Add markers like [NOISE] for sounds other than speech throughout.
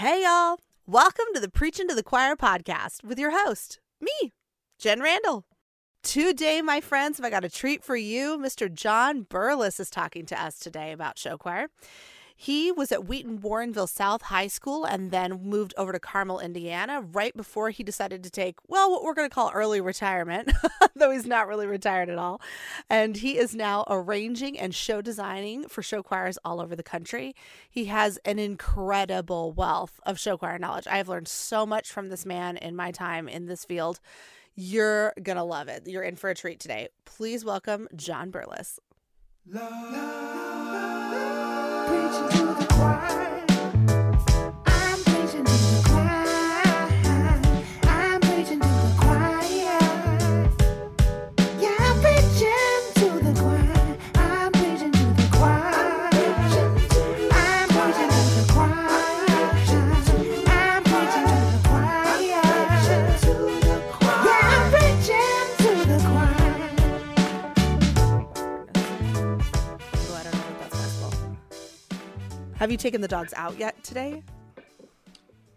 Hey, y'all. Welcome to the Preaching to the Choir podcast with your host, me, Jen Randall. Today, my friends, I got a treat for you. Mr. John Burles is talking to us today about show choir. He was at Wheaton Warrenville South High School and then moved over to Carmel, Indiana, right before he decided to take, well, what we're going to call early retirement, [LAUGHS] though he's not really retired at all. And he is now arranging and show designing for show choirs all over the country. He has an incredible wealth of show choir knowledge. I have learned so much from this man in my time in this field. You're going to love it. You're in for a treat today. Please welcome John Burles. Preaching to the choir. Have you taken the dogs out yet today?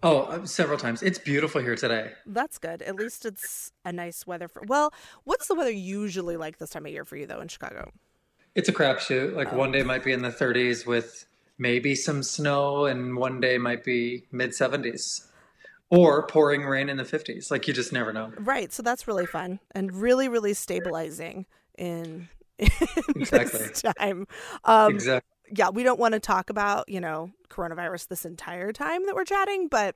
Oh, uh, several times. It's beautiful here today. That's good. At least it's a nice weather for. Well, what's the weather usually like this time of year for you though in Chicago? It's a crapshoot. Like one day might be in the 30s with maybe some snow, and one day might be mid 70s, or pouring rain in the 50s. Like you just never know. Right. So that's really fun and really, really stabilizing in, [LAUGHS] in Exactly. this time. Um, exactly. Yeah, we don't want to talk about, you know, coronavirus this entire time that we're chatting, but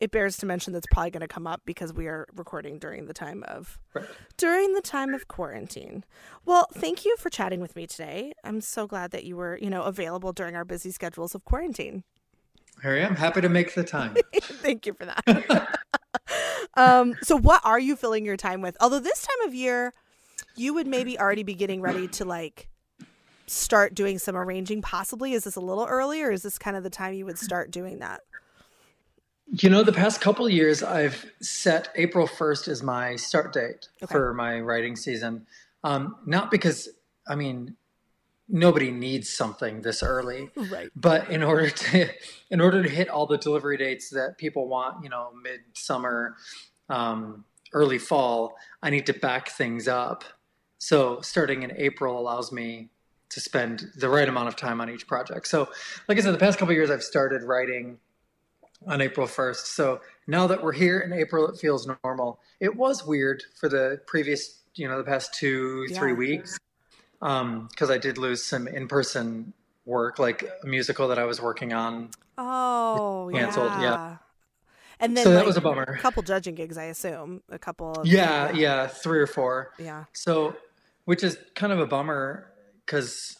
it bears to mention that's probably going to come up because we are recording during the time of Right. during the time of quarantine. Well, thank you for chatting with me today. I'm so glad that you were, you know, available during our busy schedules of quarantine. Here I am. Happy to make the time. [LAUGHS] Thank you for that. [LAUGHS] um, so what are you filling your time with? Although this time of year, you would maybe already be getting ready to like start doing some arranging possibly. Is this a little early or is this kind of the time you would start doing that? You know, the past couple years, I've set April 1st as my start date Okay. for my writing season. Um, not because, I mean, nobody needs something this early. Right. but in order to [LAUGHS] in order to hit all the delivery dates that people want you know midsummer um, early fall i need to back things up so starting in april allows me to spend the right amount of time on each project so like i said the past couple years i've started writing on april 1st so now that we're here in april it feels normal it was weird for the previous you know the past two three weeks um, because I did lose some in-person work, like a musical that I was working on. Oh, Canceled, yeah. yeah. And then So that like, was a bummer. A couple judging gigs, I assume. A couple of Yeah, yeah, three or four. Yeah. So, which is kind of a bummer because,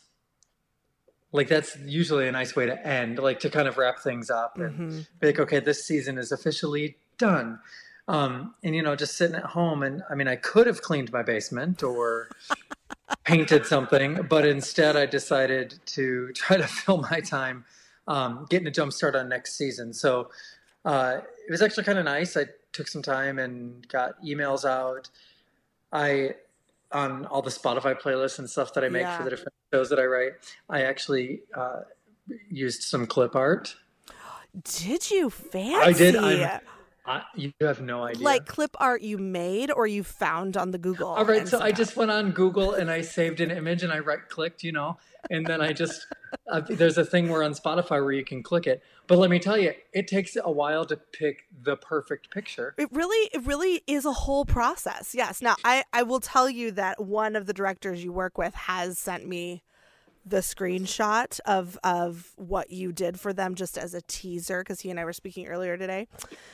like, that's usually a nice way to end, like to kind of wrap things up and Mhm. be like, okay, this season is officially done. Um, and you know, just sitting at home, and I mean, I could have cleaned my basement or [LAUGHS] painted something, but instead, I decided to [LAUGHS] try to fill my time um, getting a jump start on next season. So uh, it was actually kind of nice. I took some time and got emails out. I on all the Spotify playlists and stuff that I make Yeah. for the different shows that I write. I actually uh, used some clip art. Did you fancy? I did. I'm, I, you have no idea. like clip art you made or you found on the Google. All right, so I stuff? just went on Google and I saved an image and I right clicked, you know, and then I just uh, there's a thing where on Spotify where you can click it. But let me tell you, it takes a while to pick the perfect picture. It really, it really is a whole process. Yes. Now, I, I will tell you that one of the directors you work with has sent me the screenshot of of what you did for them just as a teaser because he and I were speaking earlier today.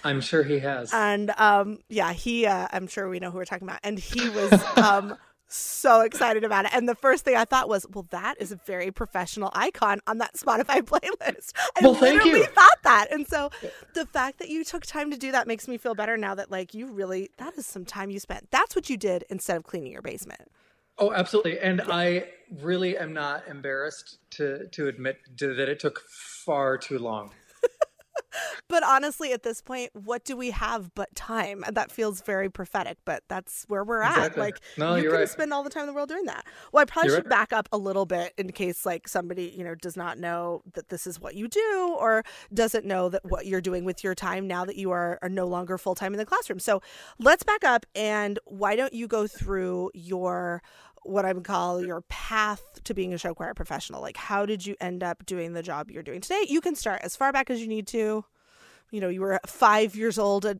I'm sure he has. And um, yeah, he, uh, I'm sure we know who we're talking about, and he [LAUGHS] was um so excited about it. And the first thing I thought was, well, that is a very professional icon on that Spotify [LAUGHS] playlist. I Well, thank literally you. thought that. And so the fact that you took time to do that makes me feel better now that like you really that is some time you spent. That's what you did instead of cleaning your basement. Oh, absolutely. And I really am not embarrassed to to admit to, that it took far too long. [LAUGHS] But honestly, at this point, what do we have but time? And that feels very prophetic, but that's where we're at. Exactly. Like, No, you you're can right. spend all the time in the world doing that. Well, I probably You're should right. back up a little bit in case, like, somebody, you know, does not know that this is what you do or doesn't know that what you're doing with your time now that you are, are no longer full time in the classroom. So let's back up and why don't you go through your what I would call your path to being a show choir professional. Like, how did you end up doing the job you're doing today? You can start as far back as you need to. You know, you were five years old at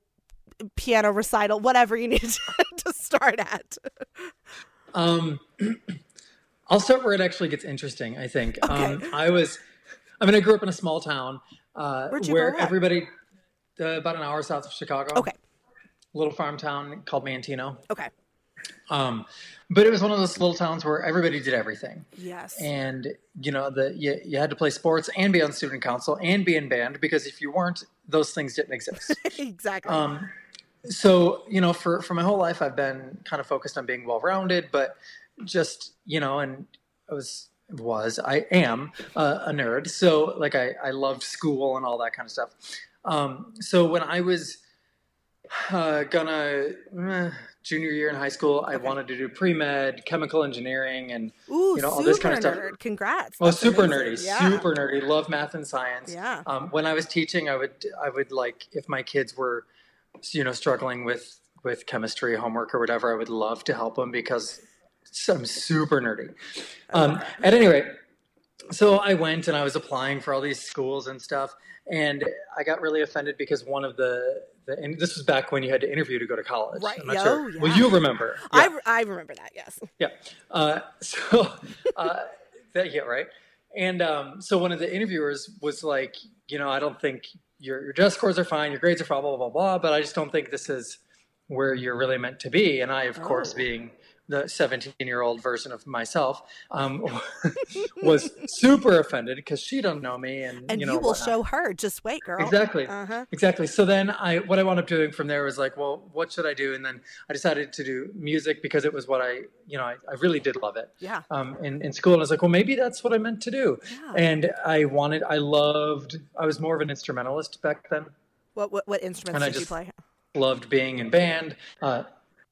piano recital, whatever you [LAUGHS] need to, to start at. Um, [CLEARS THROAT] I'll start where it actually gets interesting. I think. Um, Okay. I was, I mean, I grew up in a small town uh, where everybody, uh, about an hour south of Chicago. Okay. Little farm town called Manteno. Okay. Um, but it was one of those little towns where everybody did everything, Yes. and you know, the you, you had to play sports and be on student council and be in band because if you weren't, those things didn't exist. [LAUGHS] exactly. Um, so you know, for for my whole life, I've been kind of focused on being well rounded, but just you know, and I was was I am uh, a nerd, so like I I loved school and all that kind of stuff. Um, so when I was uh, gonna eh, junior year in high school, I Okay. wanted to do pre med, chemical engineering, and Ooh, you know, all this kind of stuff. nerd. Congrats. well, That's super amazing. nerdy, Yeah. super nerdy. Love math and science. Yeah. Um, when I was teaching, I would I would like if my kids were, you know, struggling with with chemistry homework or whatever, I would love to help them because I'm super nerdy. Um, at any rate, so I went and I was applying for all these schools and stuff, and I got really offended because one of the, the and this was back when you had to interview to go to college. Right. I'm not Oh, sure. Well, you remember. I, Yeah. re- I remember that. Yes. Yeah. Uh, [LAUGHS] so, uh, that, yeah, right. And um, so one of the interviewers was like, you know, I don't think your, your test scores are fine, your grades are fine, blah, blah, blah, blah, but I just don't think this is where you're really meant to be. And I, of course, Oh. being the 17 year old version of myself, um, [LAUGHS] was super offended because she don't know me. And, And you you, will whatnot. show her. Just wait, girl. Exactly. Uh huh. Exactly. So then I what I wound up doing from there was like, well, what should I do? And then I decided to do music because it was what I, you know, I, I really did love it Yeah. um, in, in school. And I was like, well, maybe that's what I meant to do. Yeah. And I wanted, I loved, I was more of an instrumentalist back then. What what, what instruments And did you play? Loved being in band. Uh,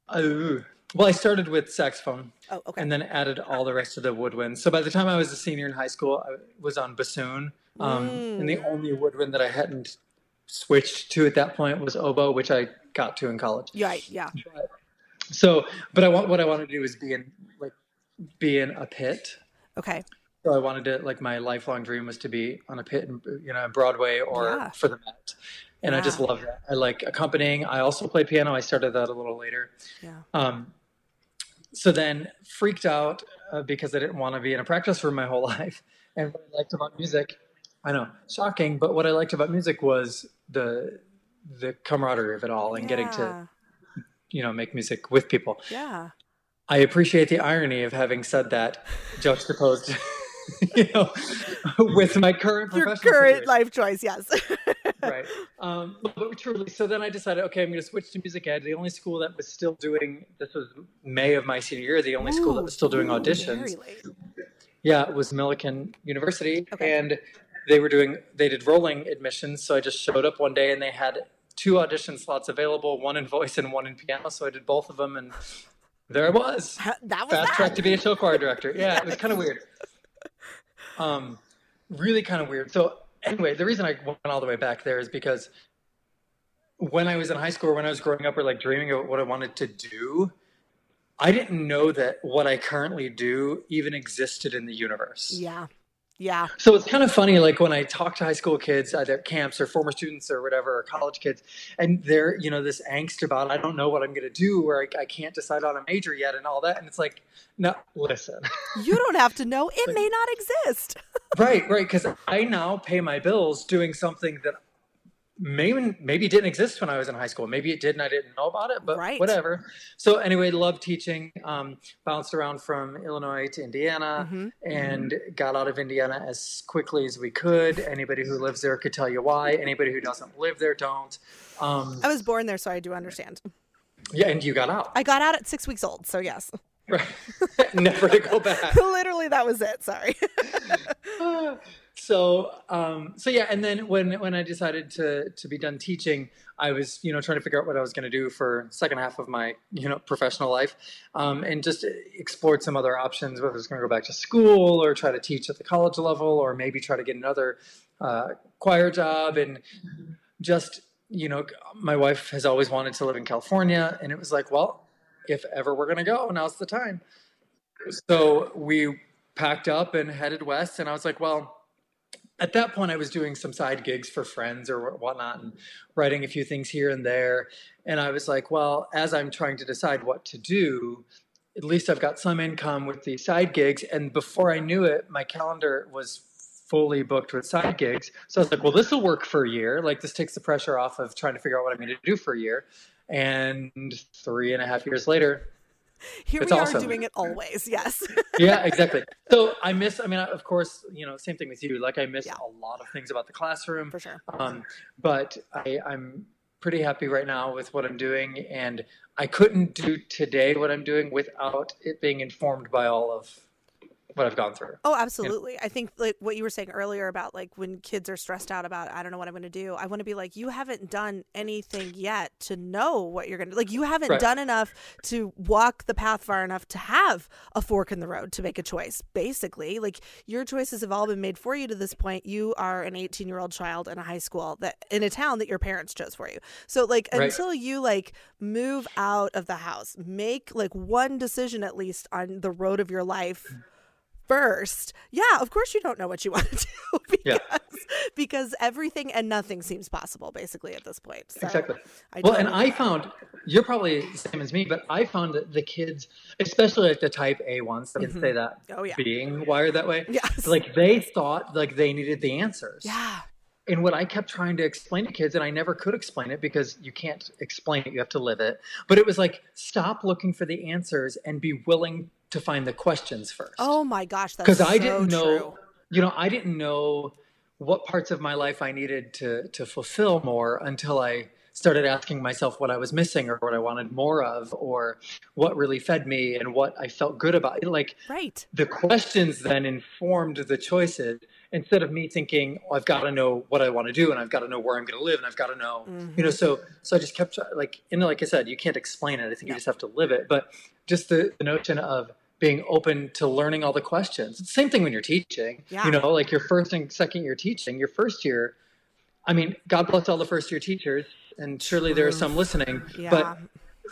uh, well, I started with saxophone Oh, okay. and then added all the rest of the woodwinds. So by the time I was a senior in high school, I was on bassoon. Um, And the Mm. only woodwind that I hadn't switched to at that point was oboe, which I got to in college. Right. Yeah. So, but I want what I wanted to do was be in like be in a pit. Okay. So I wanted to like my lifelong dream was to be on a pit, in, you know, Broadway or Yeah. for the Met. And I just Yeah. love that. I like accompanying. I also play piano. I started that a little later. Yeah. Um, so then freaked out uh, because I didn't want to be in a practice room my whole [LAUGHS] life. And what I liked about music, I know, shocking, but what I liked about music was the the camaraderie of it all and getting to you know make music with people. Yeah. I appreciate the irony of having said that juxtaposed, [LAUGHS] [LAUGHS] you know, with my current Your current situation. life choice. Yes. [LAUGHS] right. Um, but, truly, so then I decided, okay, I'm going to switch to music ed. The only school that was still doing this was May of my senior year. The only school that was still doing Ooh, auditions. Yeah, it was Millikin University, Okay. and they were doing they did rolling admissions. So I just showed up one day, and they had two audition slots available, one in voice and one in piano. So I did both of them, and there I was That was fast that. track to be a show choir director. Yeah, it was kind of weird. Um, really kind of weird. So anyway, the reason I went all the way back there is because when I was in high school, when I was growing up, or like dreaming of what I wanted to do, I didn't know that what I currently do even existed in the universe. Yeah. Yeah. So it's kind of funny, like when I talk to high school kids, either at camps or former students or whatever, or college kids, and they're, you know, this angst about, I don't know what I'm going to do, or I, I can't decide on a major yet, and all that. And it's like, no, listen. [LAUGHS] You don't have to know. It may not exist. [LAUGHS] right, right. Because I now pay my bills doing something that maybe maybe didn't exist when I was in high school. Maybe it did and I didn't know about it, but Right. whatever. So anyway, loved teaching. Um, bounced around from Illinois to Indiana Mhm. and got out of Indiana as quickly as we could. Anybody who lives there could tell you why. Anybody who doesn't live there don't. Um, I was born there, so I do understand. yeah, and you got out. I got out at six weeks old, so yes. Right. [LAUGHS] Never to go back. [LAUGHS] Literally, that was it. Sorry. [LAUGHS] so um, so yeah, and then when when I decided to to be done teaching, I was you know trying to figure out what I was going to do for second half of my you know professional life, um, and just explored some other options, whether I was going to go back to school or try to teach at the college level, or maybe try to get another uh, choir job, and just you know my wife has always wanted to live in California, and it was like, well, if ever we're going to go, now's the time. So we packed up and headed west, and I was like, well at that point, I was doing some side gigs for friends or whatnot and writing a few things here and there. And I was like, well, as I'm trying to decide what to do, at least I've got some income with these side gigs. And before I knew it, my calendar was fully booked with side gigs. So I was like, well, this will work for a year. Like, this takes the pressure off of trying to figure out what I'm going to do for a year. And three and a half years later, Here It's we awesome. are doing it always. Yes. [LAUGHS] yeah, exactly. So I miss. I mean, of course, you know, same thing with you. Like I miss Yeah. a lot of things about the classroom. For sure. Um, but I, I'm pretty happy right now with what I'm doing, and I couldn't do today what I'm doing without it being informed by all of what I've gone through. Oh, absolutely. I think like what you were saying earlier about like when kids are stressed out about I don't know what I'm going to do. I want to be like you haven't done anything yet to know what you're going to like you haven't Right. done enough to walk the path far enough to have a fork in the road to make a choice. Basically, like your choices have all been made for you to this point. You are an 18-year-old child in a high school that in a town that your parents chose for you. So like Right. until you like move out of the house, make like one decision at least on the road of your life first. Yeah, of course you don't know what you want to [LAUGHS] do because, Yeah. because everything and nothing seems possible basically at this point. So exactly. I well, and I found you're probably the same as me, but I found that the kids, especially like the Type A ones, I can mm-hmm. say that Oh, yeah. being wired that way, Yes. like they thought like they needed the answers. Yeah. and what I kept trying to explain to kids, and I never could explain it because you can't explain it, you have to live it. But it was like, stop looking for the answers and be willing to find the questions first. Oh my gosh, that's because I so didn't know, true. you know, I didn't know what parts of my life I needed to to fulfill more until I started asking myself what I was missing or what I wanted more of or what really fed me and what I felt good about. Like Right. the questions then informed the choices instead of me thinking oh, i've got to know what i want to do and i've got to know where i'm going to live and i've got to know you know mm-hmm. so so i just kept like know like i said you can't explain it i think you just have to live it but just the, the notion of being open to learning all the questions it's the same thing when you're teaching Yeah. you know like your first and second year teaching your first year i mean god bless all the first year teachers and surely there are some listening Yeah. but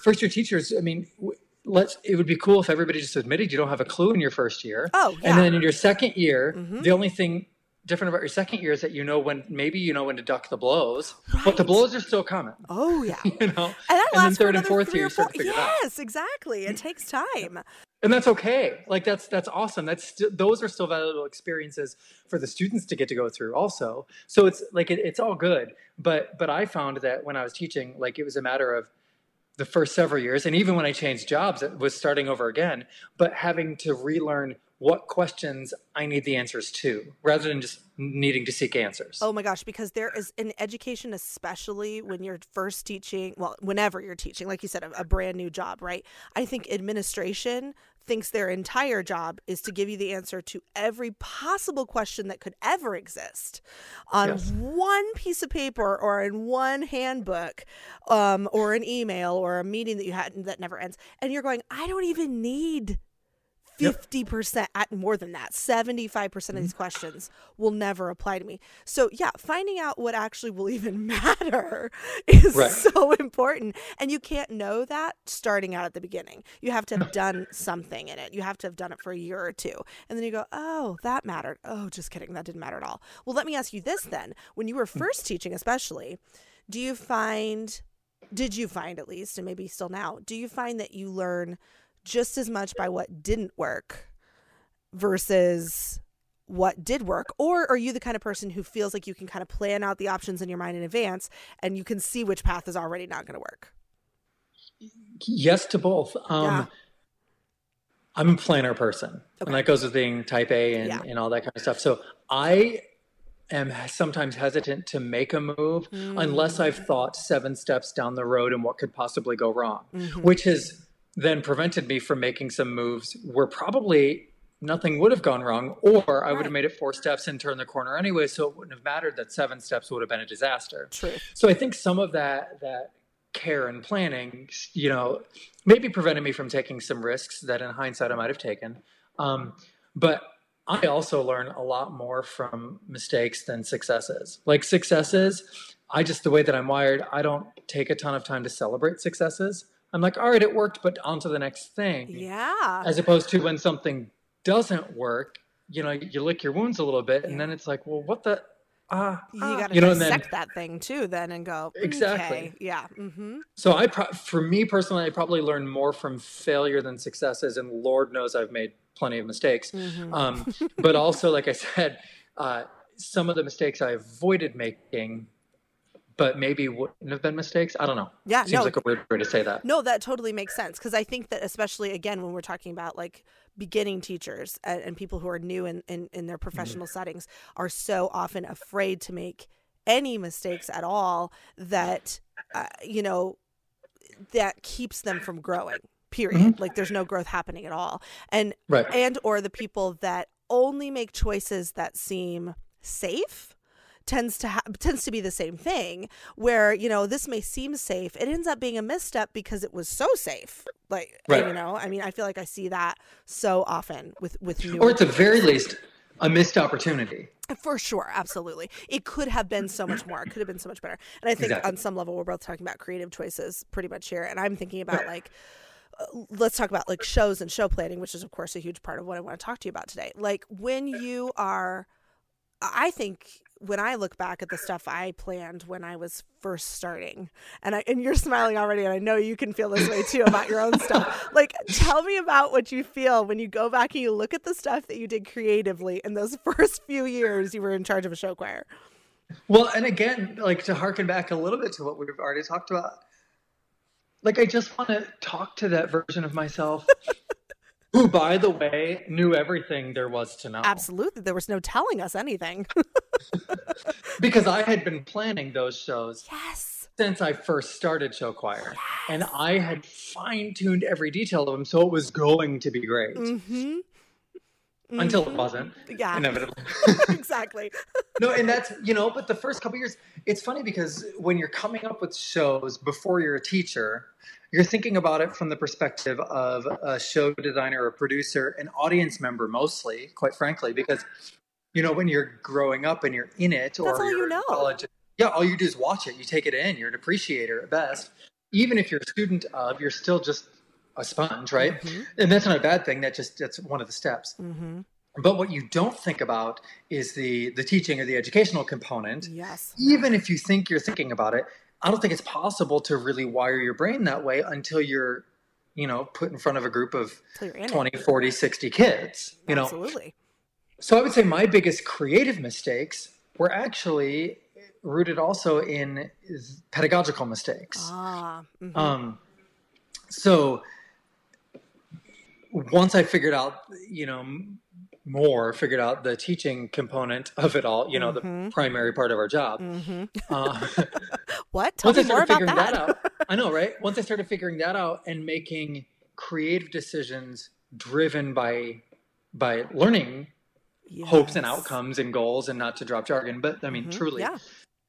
first year teachers i mean let's it would be cool if everybody just admitted you don't have a clue in your first year Oh, and yeah. Mm-hmm. then in your second year the only thing different about your second year is that you know when maybe you know when to duck the blows but the blows are still coming Oh yeah. [LAUGHS] you know And that then third and fourth year you start to figure it out Yes, exactly. It takes time. And that's okay. Like that's that's awesome. That's still those are still valuable experiences for the students to get to go through also. So it's like it, it's all good. But but i found that when i was teaching like it was a matter of the first several years and even when i changed jobs it was starting over again but having to relearn what questions i need the answers to rather than just needing to seek answers Oh my gosh, because there is in education, especially when you're first teaching, well, whenever you're teaching, like you said, a, a brand new job, right? I think administration thinks their entire job is to give you the answer to every possible question that could ever exist on Yes. one piece of paper or in one handbook um, or an email or a meeting that you had that never ends. And you're going, I don't even need Yep. 50% at more than that 75% of Mm-hmm. these questions will never apply to me. So yeah finding out what actually will [LAUGHS] even matter is Right. so important. And you can't know that starting out at the beginning. You have to have done something in it. You have to have done it for a year or two. And then you go oh that mattered. Oh just kidding. That didn't matter at all. Well let me ask you this then. When you were Hmm. first teaching especially do you find did you find at least and maybe still now do you find that you learn just as much by what didn't work versus what did work or are you the kind of person who feels like you can kind of plan out the options in your mind in advance and you can see which path is already not going to work Yes to both. Um, Yeah. I'm a planner person, Okay. and that goes with being type A and, Yeah. and all that kind of stuff. So I am sometimes hesitant to make a move unless I've thought seven steps down the road and what could possibly go wrong, Mm-hmm. which has then prevented me from making some moves where probably nothing would have gone wrong, or I would have made it four steps and turned the corner anyway. So it wouldn't have mattered that seven steps would have been a disaster. True. So I think some of that that care and planning, you know, maybe prevented me from taking some risks that in hindsight I might have taken. Um, but I also learn a lot more from mistakes than successes. Like successes, I just the way that I'm wired, I don't take a ton of time to celebrate successes. I'm like, all right, it worked, but on to the next thing. Yeah. As opposed to when something doesn't work, you know, you lick your wounds a little bit, and then it's like, well, what the ah, you ah, got to you know, and then dissect that thing too, then, and go Exactly. Okay. Yeah. Mm-hmm. So I, pro- for me personally, I probably learned more from failure than successes, and Lord knows I've made plenty of mistakes. Mm-hmm. Um, but also, like I said, uh, some of the mistakes I avoided making, but maybe wouldn't have been mistakes. I don't know. Yeah, seems no. like a weird way to say that. No, that totally makes sense because I think that especially again when we're talking about like beginning teachers and, and people who are new in, in, in their professional settings are so often afraid to make any mistakes at all that uh, you know that keeps them from growing period like there's no growth happening at all and Right. and or the people that only make choices that seem safe tends to ha- tends to be the same thing where you know this may seem safe it ends up being a misstep because it was so safe like Right. you know i mean i feel like i see that so often with with new Or at the very least, a missed opportunity. for sure absolutely it could have been so much more it could have been so much better and i think Exactly. on some level we're both talking about creative choices pretty much here and i'm thinking about like uh, let's talk about like shows and show planning which is of course a huge part of what i want to talk to you about today like when you are i think when i look back at the stuff i planned when i was first starting and I, and you're smiling already and i know you can feel this way too about your own [LAUGHS] stuff. Like tell me about what you feel when you go back and you look at the stuff that you did creatively in those [LAUGHS] first few years you were in charge of a show choir. Well, and again, like to harken back a little bit to what we've already talked about, like I just want to talk to that version of myself [LAUGHS] who, by the way, knew everything there was to know. absolutely. There was no telling us anything. [LAUGHS] Because I had been planning those shows yes. since I first started show choir, and I had fine tuned every detail of them, so it was going to be great. Mm-hmm. Until it wasn't. yeah. Inevitably. [LAUGHS] [LAUGHS] exactly. No, and that's you know, but the first couple years, it's funny because when you're coming up with shows before you're a teacher, you're thinking about it from the perspective of a show designer, a producer, an audience member, mostly, quite frankly, because you know when you're growing up and you're in it, or That's all you know. college, yeah, all you do is watch it. You take it in. You're an appreciator at best. Even if you're a student of, you're still just a sponge, right? And that's not a bad thing. That just that's one of the steps. mm-hmm. But what you don't think about is the the teaching or the educational component. yes Even if you think you're thinking about it, I don't think it's possible to really wire your brain that way until you're, you know, put in front of a group of Till you're in it. 20, 40, 60 kids, you know. absolutely So I would say my biggest creative mistakes were actually rooted also in pedagogical mistakes. ah mhm. Um, so once I figured out, you know, more, figured out the teaching component of it all, you know, the primary part of our job. Mhm. Uh, [LAUGHS] what [LAUGHS] tell once I started about figuring that, that. out, I know, right? [LAUGHS] Once I started figuring that out and making creative decisions driven by by learning hopes and outcomes and goals and not to drop jargon, but I mean, Mhm. truly, yeah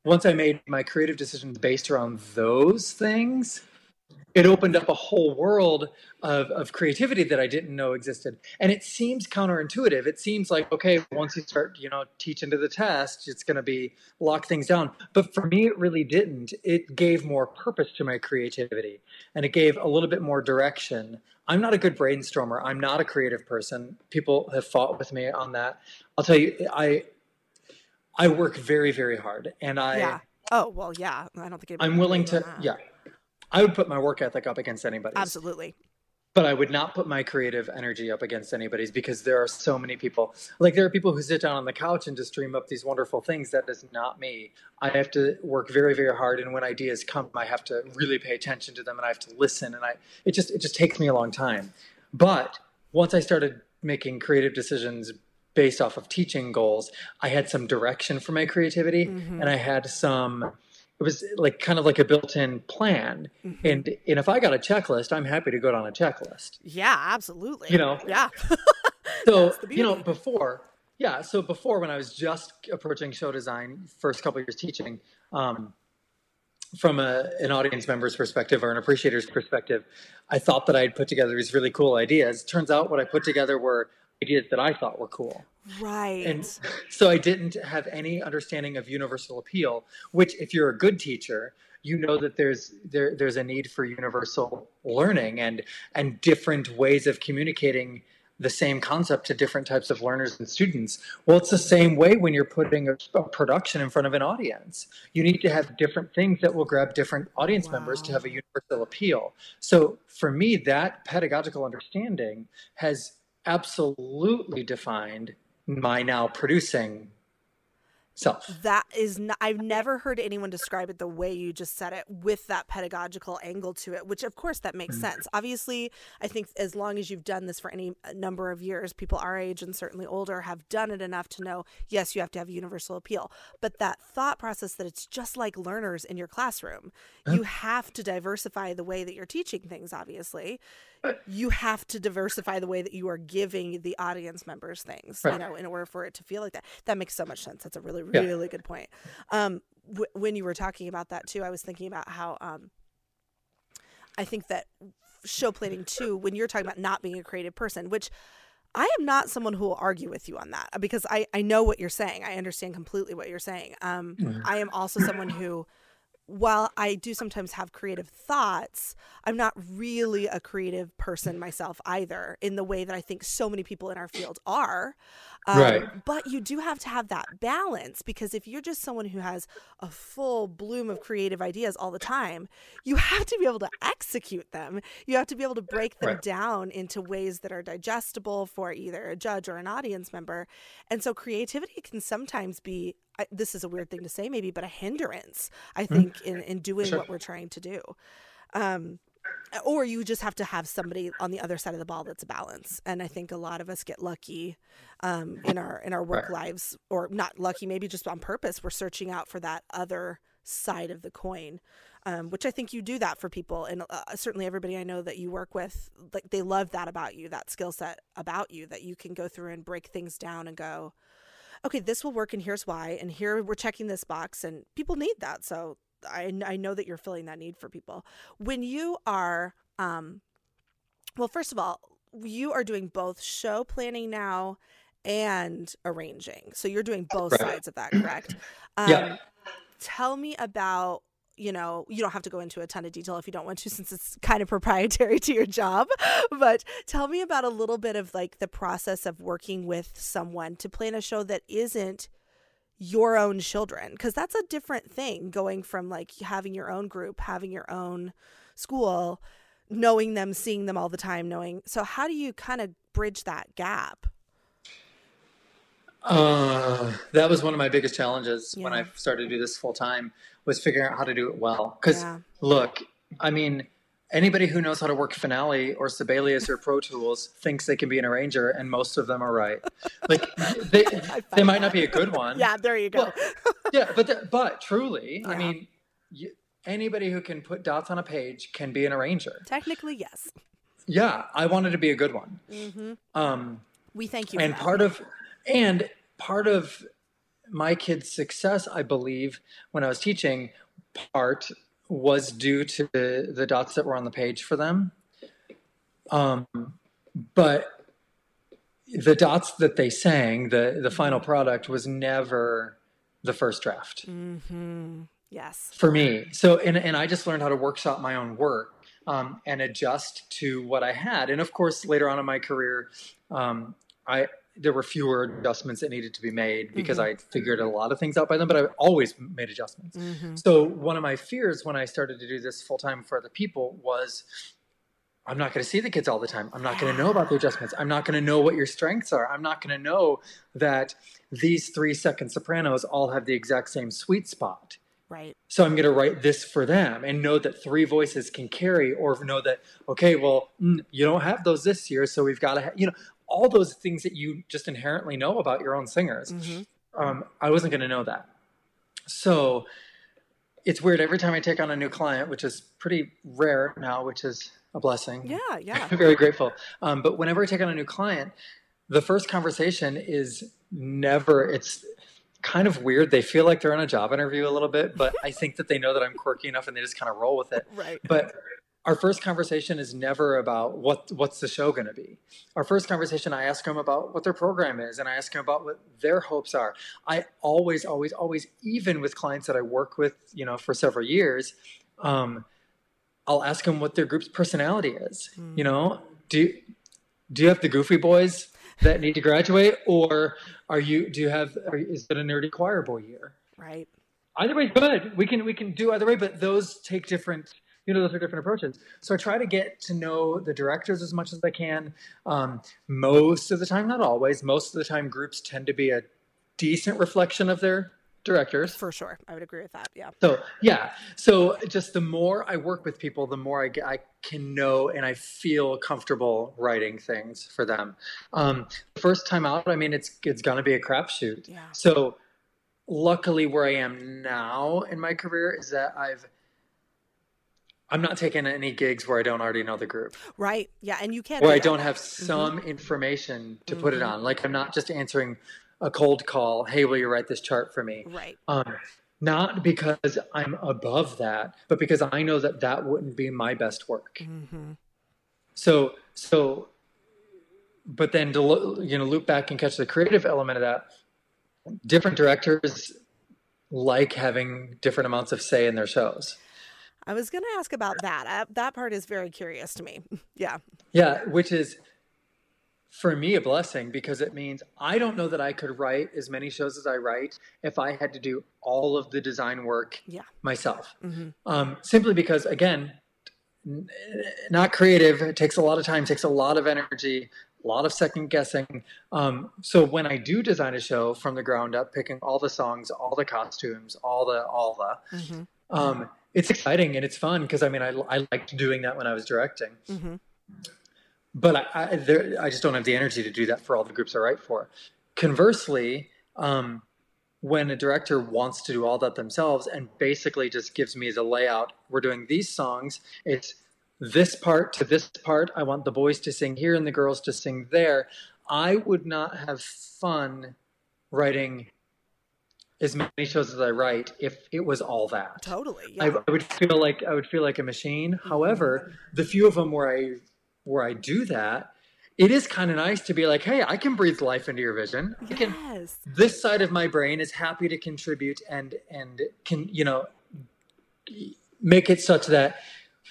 once I made my creative decisions based around those things, it opened up a whole world of, of creativity that I didn't know existed. And it seems counterintuitive. It seems like, okay, once you start, you know, teaching to the test, it's going to be lock things down. But for me, it really didn't. It gave more purpose to my creativity and it gave a little bit more direction. I'm not a good brainstormer. I'm not a creative person. People have fought with me on that. I'll tell you, I, I work very, very hard and I, yeah oh well yeah i don't think I'm willing to, yeah. I would put my work ethic up against anybody's. absolutely But I would not put my creative energy up against anybody's because there are so many people. Like there are people who sit down on the couch and just dream up these wonderful things. That is not me. I have to work very, very hard, and when ideas come, I have to really pay attention to them, and I have to listen. And I, it just, it just takes me a long time. But once I started making creative decisions based off of teaching goals, I had some direction for my creativity, Mm-hmm. and I had some. It was like kind of like a built-in plan, Mm-hmm. and and if I got a checklist, I'm happy to go down a checklist. yeah absolutely You know. yeah [LAUGHS] so you know before yeah so before when i was just approaching show design first couple years teaching um, from a, an audience member's perspective or an appreciator's perspective i thought that i'd put together these really cool ideas turns out what i put together were ideas that i thought were cool. Right. and so i didn't have any understanding of universal appeal which if you're a good teacher you know that there's there, there's a need for universal learning and and different ways of communicating the same concept to different types of learners and students. Well it's the same way when you're putting a, a production in front of an audience. You need to have different things that will grab different audience members to have a universal appeal. So for me that pedagogical understanding has absolutely defined my now producing self. that is i've never heard anyone describe it the way you just said it with that pedagogical angle to it, which of course that makes sense. Obviously, I think as long as you've done this for any uh, number of years, people our age and certainly older have done it enough to know, yes, you have to have universal appeal. But that thought process that it's just like learners in your classroom, you have to diversify the way that you're teaching things, obviously. You have to diversify the way that you are giving the audience members things, you know, in order for it to feel like that. That makes so much sense. That's a really, Yeah. really good point. Um, w- when you were talking about that too, I was thinking about how um, I think that show planning too, when you're talking about not being a creative person, which I am not someone who will argue with you on that because I, I know what you're saying. I understand completely what you're saying. Um, Mm-hmm. I am also someone who, while I do sometimes have creative thoughts, I'm not really a creative person myself either, in the way that I think so many people in our field are. Um, Right. But you do have to have that balance because if you're just someone who has a full bloom of creative ideas all the time, you have to be able to execute them. You have to be able to break them Right. down into ways that are digestible for either a judge or an audience member. And so creativity can sometimes be I, this is a weird thing to say maybe but a hindrance i think in in doing Sure. what we're trying to do. Um or you just have to have somebody on the other side of the ball that's a balance and i think a lot of us get lucky um, in our in our work lives or not lucky maybe just on purpose we're searching out for that other side of the coin um, which i think you do that for people and uh, certainly everybody i know that you work with like they love that about you that skill set about you that you can go through and break things down and go okay, this will work and here's why. And here we're checking this box and people need that. So I, I know that you're filling that need for people. When you are, um, well, first of all, you are doing both show planning now and arranging. So you're doing both Right. sides of that, correct? [CLEARS THROAT] Um, Yeah. Tell me about you know, you don't have to go into a ton of detail if you don't want to, [LAUGHS] since it's kind of proprietary to your job. [LAUGHS] But tell me about a little bit of like the process of working with someone to plan a show that isn't your own children, because that's a different thing going from like having your own group, having your own school, knowing them, seeing them all the time, knowing. So, how do you kind of bridge that gap? Uh, that was one of my biggest challenges when I started to do this full time was figuring out how to do it well. Because Yeah. look, I mean, anybody who knows how to work Finale or Sibelius or Pro Tools thinks they can be an arranger, and most of them are right. Like [LAUGHS] they, they might not be a good one. Yeah, there you go. Well, yeah, but the, but truly, I mean, you, anybody who can put dots on a page can be an arranger. Technically, yes. Yeah, I wanted to be a good one. hmm Um, We thank you. and that. part of and part of my kids' success, I believe, when I was teaching, part was due to the, the dots that were on the page for them. Um, but the dots that they sang, the the final product, was never the first draft hmm Yes. for me. So, and, and I just learned how to workshop my own work um, and adjust to what I had. And of course, later on in my career, um, I there were fewer adjustments that needed to be made because I figured a lot of things out by then. But I always made adjustments. hmm So one of my fears when I started to do this full time for other people was. I'm not going to see the kids all the time. I'm not going to know about the adjustments. I'm not going to know what your strengths are. I'm not going to know that these three second sopranos all have the exact same sweet spot. Right. So I'm going to write this for them and know that three voices can carry, or know that okay, well, mm, you don't have those this year, so we've got to, ha-, you know, all those things that you just inherently know about your own singers. hmm Um, I wasn't going to know that. So it's weird every time I take on a new client, which is pretty rare now, which is a blessing. Yeah. Yeah. [LAUGHS] I'm very grateful. Um, but whenever I take on a new client, the first conversation is never it's kind of weird they feel like they're on a job interview a little bit but i think that they know that i'm quirky enough and they just kind of roll with it [LAUGHS] Right. but our first conversation is never about what what's the show going to be. Our first conversation i ask them about what their program is and i ask them about what their hopes are. I always always always even with clients that i work with you know for several years um, i'll ask them what their group's personality is you know? Do do you have the goofy boys that need to graduate or are you do you have are, is it a nerdy choir boy year? Right. either way good. We can we can do either way but those take different you know those are different approaches so i try to get to know the directors as much as i can um, most of the time not always most of the time groups tend to be a decent reflection of their directors For sure. I would agree with that. Yeah. so yeah so just the more i work with people the more i, get, I can know and i feel comfortable writing things for them um, the first time out i mean it's it's gonna be a crapshoot Yeah. so luckily where i am now in my career is that i've i'm not taking any gigs where i don't already know the group Right. Yeah. And you can't. where do i don't have some information to put it Mhm. on like i'm not just answering a cold call hey will you write this chart for me Right. um, not because I'm above that, but because I know that that wouldn't be my best work. Mm-hmm. So, so, but then to lo- you know loop back and catch the creative element of that. Different directors like having different amounts of say in their shows. I was going to ask about that. Uh, that part is very curious to me. [LAUGHS] Yeah. Yeah, which is for me a blessing because it means I don't know that I could write as many shows as I write if I had to do all of the design work Yeah. myself. hmm um, simply because again n- not creative it takes a lot of time takes a lot of energy a lot of second guessing um, so when i do design a show from the ground up picking all the songs all the costumes all the all the hmm um, it's exciting and it's fun because i mean I, I liked doing that when i was directing hmm but I, I, there, I just don't have the energy to do that for all the groups I write for. Conversely, um, when a director wants to do all that themselves and basically just gives me the layout, we're doing these songs. It's this part to this part. I want the boys to sing here and the girls to sing there. I would not have fun writing as many shows as I write if it was all that. Totally. I, Yeah. I would feel like I would feel like a machine. Mm-hmm. However, the few of them where I where I do that, it is kind of nice to be like, hey, I can breathe life into your vision. I can. yes. This side of my brain is happy to contribute and and can you know make it such that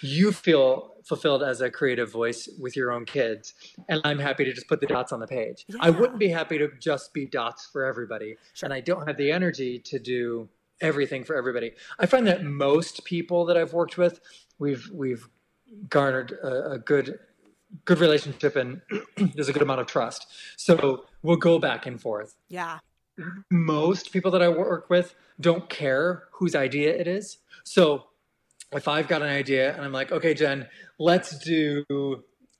you feel fulfilled as a creative voice with your own kids and i'm happy to just put the dots on the page i wouldn't be happy to just be dots for everybody Sure. and i don't have the energy to do everything for everybody i find that most people that i've worked with we've we've garnered a, a good good relationship and [CLEARS THROAT] there's a good amount of trust so we'll go back and forth Yeah. most people that I work with don't care whose idea it is. So if I've got an idea and I'm like, okay, Jen, let's do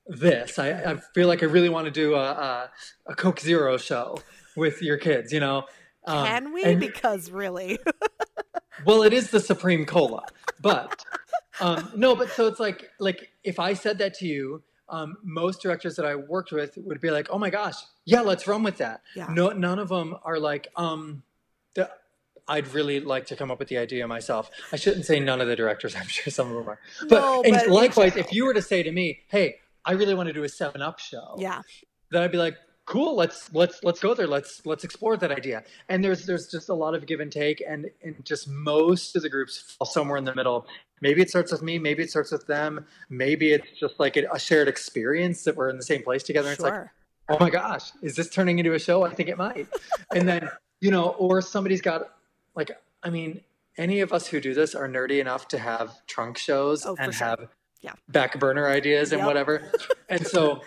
this. I, I feel like I really want to do a, a, a Coke Zero show with your kids, you know? Um, Can we? and- because really. [LAUGHS] well, it is the Supreme Cola, but um, no, but so it's like, like if I said that to you, um, most directors that I worked with would be like, "Oh my gosh, yeah, let's run with that." Yeah. No, none of them are like, um, I'd really like to come up with the idea myself. I shouldn't say none of the directors. [LAUGHS] I'm sure some of them are, but, No, and but likewise, if you were to say to me, "Hey, I really want to do a Seven Up show," yeah. then I'd be like, cool, let's let's let's go there. Let's let's explore that idea. And there's there's just a lot of give and take and, and just most of the groups fall somewhere in the middle. Maybe it starts with me, maybe it starts with them, maybe it's just like a, a shared experience that we're in the same place together. And It's like, Sure. oh my gosh, is this turning into a show? I think it might. and then, you know, or somebody's got like I mean, any of us who do this are nerdy enough to have trunk shows Oh, and sure. have Yeah. back burner ideas and Yep. whatever. [LAUGHS] And so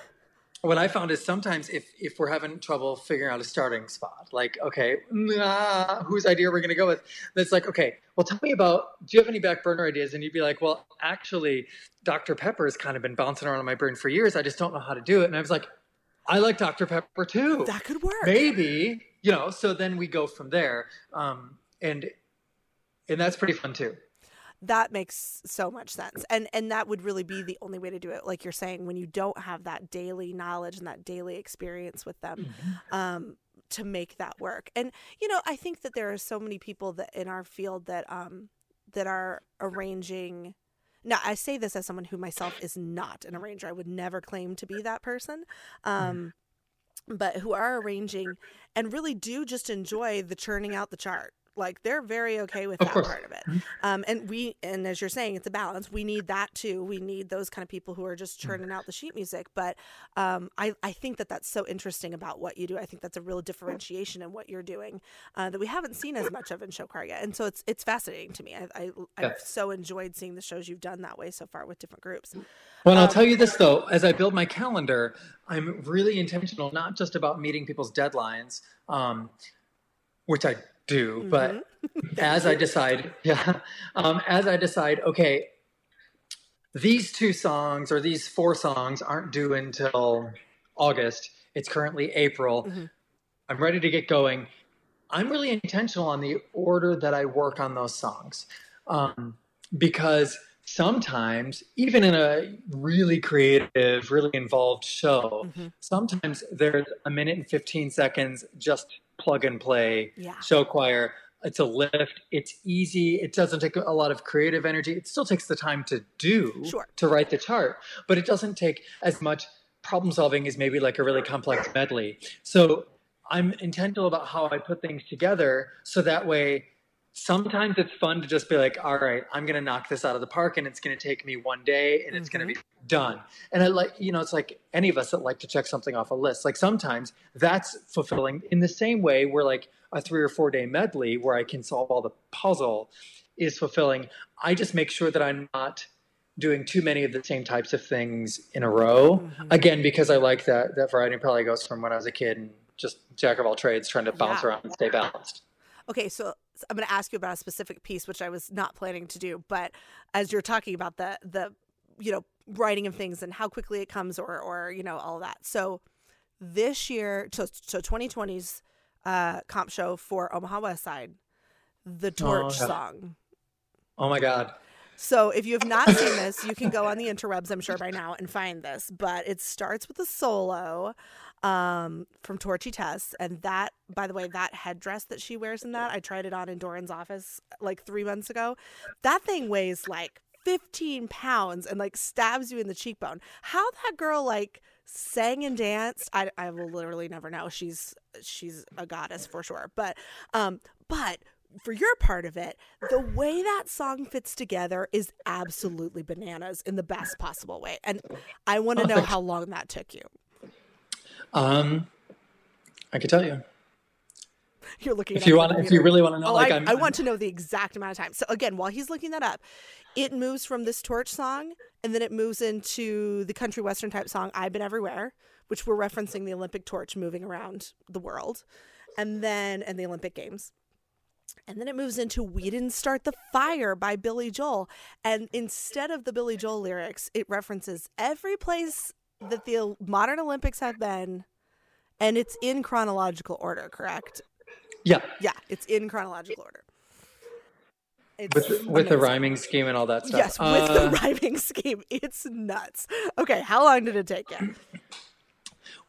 what I found is sometimes if if we're having trouble figuring out a starting spot, like okay, nah, whose idea are we're going to go with, that's like okay, well, tell me about. Do you have any back burner ideas? And you'd be like, well, actually, Dr Pepper has kind of been bouncing around in my brain for years. I just don't know how to do it. And I was like, I like Dr Pepper too. That could work. Maybe you know. So then we go from there, um, and and that's pretty fun too. that makes so much sense. And and that would really be the only way to do it like you're saying when you don't have that daily knowledge and that daily experience with them Mm-hmm. um to make that work. And you know i think that there are so many people that in our field that um that are arranging now i say this as someone who myself is not an arranger. I would never claim to be that person um but who are arranging and really do just enjoy the churning out the chart like they're very okay with Of that course. part of it. Um, and we and as you're saying it's a balance. We need that too. We need those kind of people who are just churning out the sheet music. But um, I, I think that that's so interesting about what you do. I think that's a real differentiation in what you're doing uh, that we haven't seen as much of in show choir yet. And so it's it's fascinating to me. I, I, i've Yeah. so enjoyed seeing the shows you've done that way so far with different groups. Well, I'll Um, tell you this though, as I build my calendar, I'm really intentional, not just about meeting people's deadlines, um, which I do, but as I decide, [LAUGHS] yeah, um, as I decide, okay, these two songs or these four songs aren't due until August. It's currently April. Mhm. I'm ready to get going. I'm really intentional on the order that I work on those songs um, because sometimes, even in a really creative, really involved show, Mhm. sometimes there's a minute and 15 seconds just plug and play Yeah. show choir. It's a lift. It's easy. It doesn't take a lot of creative energy. It still takes the time to do Sure. to write the chart, but it doesn't take as much problem solving as maybe like a really complex medley. So I'm intentional about how I put things together so that way sometimes it's fun to just be like, all right, I'm going to knock this out of the park and it's going to take me one day and it's going to be mm-hmm. Done. And I like, you know, it's like any of us that like to check something off a list. Like sometimes that's fulfilling in the same way where like a three or four day medley where I can solve all the puzzle is fulfilling. I just make sure that I'm not doing too many of the same types of things in a row. Mhm. Again, because I like that that variety probably goes from when I was a kid and just jack of all trades trying to bounce Yeah. around and stay balanced. Okay, so so I'm going to ask you about a specific piece which I was not planning to do, but as you're talking about the the you know writing of things and how quickly it comes or or you know all that. So this year, so so 2020's uh, comp show for Omaha West Side, the Torch yeah. song. Oh my god. So if you have not seen this, you can go on the interwebs, I'm sure by now, and find this. But it starts with a solo um, from Torchy Tess, and that, by the way, that headdress that she wears in that, I tried it on in Doran's office like three months ago. That thing weighs like 15 pounds and like stabs you in the cheekbone. How that girl like sang and danced, I, I will literally never know. She's she's a goddess for sure. But um, but for your part of it, the way that song fits together is absolutely bananas in the best possible way. And I want to Oh, know how long that took you. Um I could tell you. [LAUGHS] You're looking If you want if you really want to know Oh, like I, I want to know the exact amount of time. So again, while he's looking that up, it moves from this torch song and then it moves into the country western type song I've Been Everywhere, which we're referencing the Olympic torch moving around the world. And then and the Olympic Games. And then it moves into We Didn't Start the Fire by Billy Joel. And instead of the Billy Joel lyrics, it references every place that the modern Olympics have been. And it's in chronological order, correct? Yeah. Yeah, it's in chronological order. It's With with the rhyming scheme and all that stuff. Yes, with the Uh, rhyming scheme. It's nuts. Okay, how long did it take you?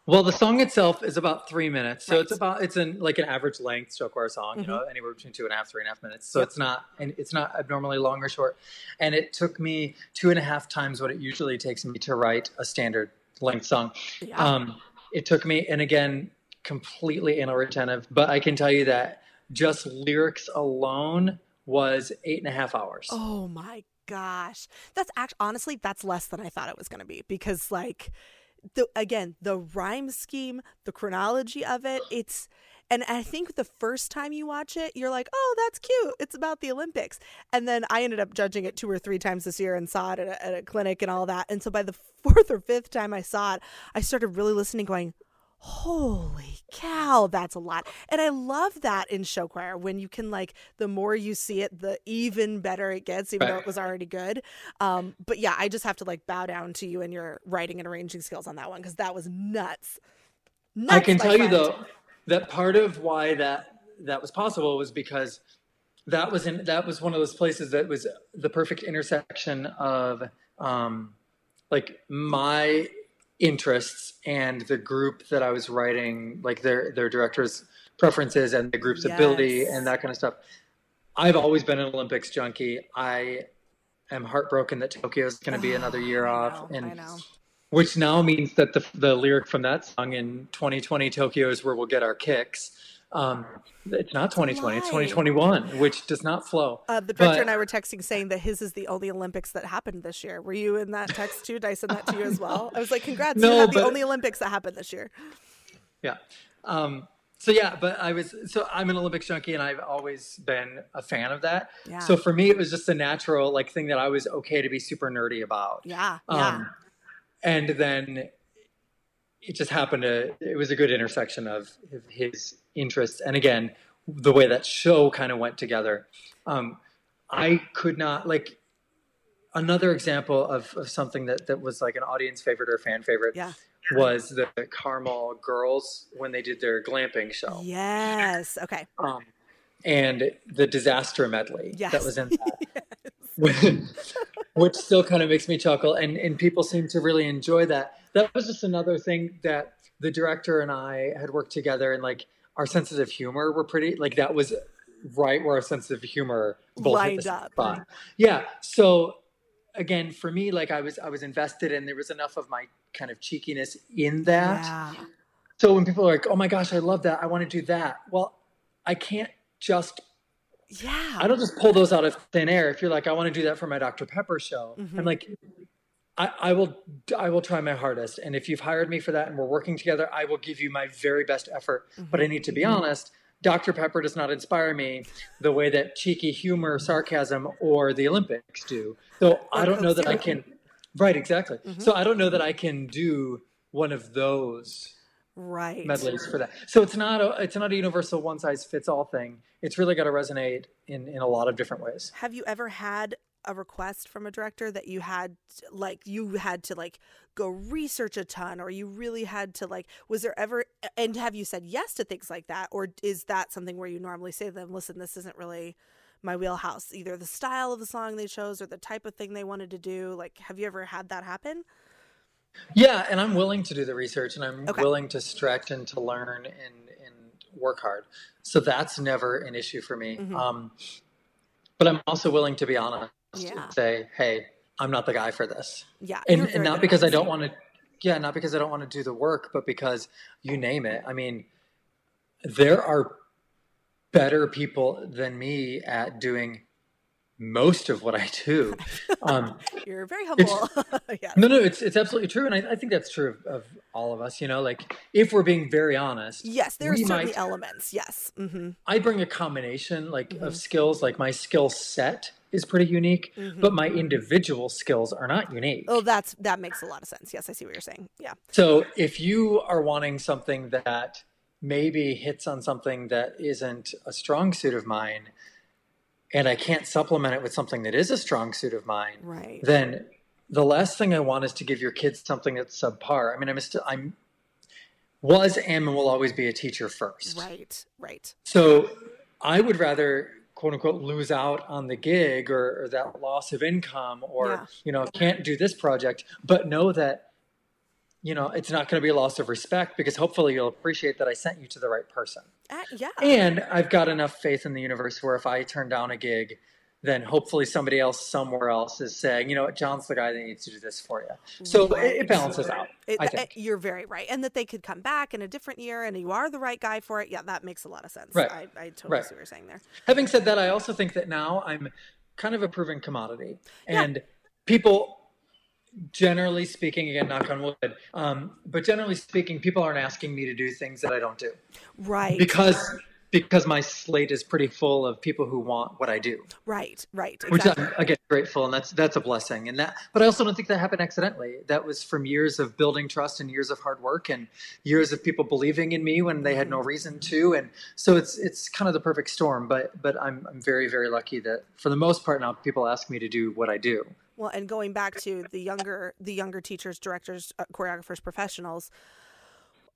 Well, the song itself is about three minutes, so it's about it's in like an average length show choir song, you know, anywhere between two and a half, three and a half minutes. So Yep. it's not and it's not abnormally long or short. And it took me two and a half times what it usually takes me to write a standard length song. Yeah. Um, it took me, and again, completely inattentive, but I can tell you that just lyrics alone was eight and a half hours. Oh my gosh. That's actually, honestly that's less than I thought it was going to be because like the again, the rhyme scheme, the chronology of it, it's and I think the first time you watch it, you're like, "Oh, that's cute. It's about the Olympics." And then I ended up judging it two or three times this year and saw it at a, at a clinic and all that. And so by the [LAUGHS] fourth or fifth time I saw it, I started really listening, going, holy cow that's a lot. And i love that in show choir when you can like the more you see it the even better it gets even though it was already good. Um but yeah i just have to like bow down to you and your writing and arranging skills on that one because that was nuts, nuts I can tell you though that part of why that that was possible was because that was in that was one of those places that was the perfect intersection of um, like my interests and the group that I was writing, like their their directors' preferences and the group's ability and that kind of stuff. I've always been an Olympics junkie. I am heartbroken that Tokyo is going to be [SIGHS] another year off, know, and which now means that the the lyric from that song in 2020 Tokyo is where we'll get our kicks. Um, it's not 2020; it's 2021, which does not flow. Uh, the director But- and I were texting saying that his is the only Olympics that happened this year. Were you in that text too? Did I send that to you as well? I was like, congrats, you No, had the only Olympics that happened this year. Yeah. Um, so yeah, but I was so I'm an Olympics junkie, and I've always been a fan of that. Yeah. So for me, it was just a natural like thing that I was okay to be super nerdy about. Yeah, yeah. Um, and then it just happened to it was a good intersection of his interests, and again, the way that show kind of went together. Um, I could not like another example of, of something that, that was like an audience favorite or fan favorite Yeah. was the Carmel girls when they did their glamping show. Yes. Okay. Um, and the disaster medley Yes. that was in [LAUGHS] that. [LAUGHS] Which still kind of makes me chuckle, and, and people seem to really enjoy that. That was just another thing that the director and I had worked together, and like our senses of humor were pretty like that was right where our sense of humor both Lined up. spot. Yeah. So again, for me, like I was I was invested, and there was enough of my kind of cheekiness in that. Yeah. So when people are like, "Oh my gosh, I love that. I want to do that." Well, I can't just Yeah. I don't just pull those out of thin air. If you're like, "I want to do that for my Dr. Pepper show." Mhm. I'm like I, I will I will try my hardest. And if you've hired me for that and we're working together, I will give you my very best effort. But I mm-hmm. need to be mm-hmm. honest, Dr. Pepper does not inspire me the way that cheeky humor, sarcasm, or the Olympics do. So I don't know that I can Right, exactly. Mm-hmm. So I don't know that I can do one of those Right. medleys for that. So it's not a it's not a universal one size fits all thing. It's really got to resonate in in a lot of different ways. Have you ever had a request from a director that you had like you had to like go research a ton or you really had to like was there ever and have you said yes to things like that or is that something where you normally say to them listen this isn't really my wheelhouse either the style of the song they chose or the type of thing they wanted to do like have you ever had that happen Yeah, and I'm willing to do the research and I'm Okay. willing to stretch and to learn and and work hard. So that's never an issue for me. Mhm. Um, but I'm also willing to be honest. Yeah. Say, hey, I'm not the guy for this, yeah and, and not because I don't want to. Yeah, not because I don't want to do the work, but because you name it. I mean, there are better people than me at doing most of what I do. [LAUGHS] Um, you're very humble [LAUGHS] yeah no, no, it's it's absolutely true, and I, I think that's true of, of all of us. You know, like if we're being very honest, yes there are we certainly might- elements yes hmm I bring a combination like Mhm. of skills. Like my skill set is pretty unique, mm-hmm. but my individual skills are not unique. oh that's that makes a lot of sense yes i see what you're saying yeah So if you are wanting something that maybe hits on something that isn't a strong suit of mine, and I can't supplement it with something that is a strong suit of mine, right then the last thing I want is to give your kids something that's subpar. I mean, I'm still I'm was am and will always be a teacher first. right right So I would rather quote unquote lose out on the gig or, or that loss of income or Yeah. you know can't do this project, but know that you know it's not going to be a loss of respect because hopefully you'll appreciate that I sent you to the right person. Uh, yeah And I've got enough faith in the universe where if I turn down a gig, then hopefully somebody else somewhere else is saying, you know what, John's the guy that needs to do this for you. So it, Right. it balances out. It, I think. you're very right, and that they could come back in a different year, and you are the right guy for it. Yeah, that makes a lot of sense. Right. I, I totally Right. see what you're saying there. Having said that, I also think that now I'm kind of a proven commodity, Yeah. and people, generally speaking, again, knock on wood, um, but generally speaking, people aren't asking me to do things that I don't do Right. because because my slate is pretty full of people who want what I do, right. Right. which Exactly. I'm again grateful, and that's that's a blessing. And that, but I also don't think that happened accidentally. That was from years of building trust and years of hard work and years of people believing in me when they had no reason to. And so it's it's kind of the perfect storm. But but I'm I'm very very lucky that for the most part now people ask me to do what I do. Well, and going back to the younger, the younger teachers, directors, uh, choreographers, professionals.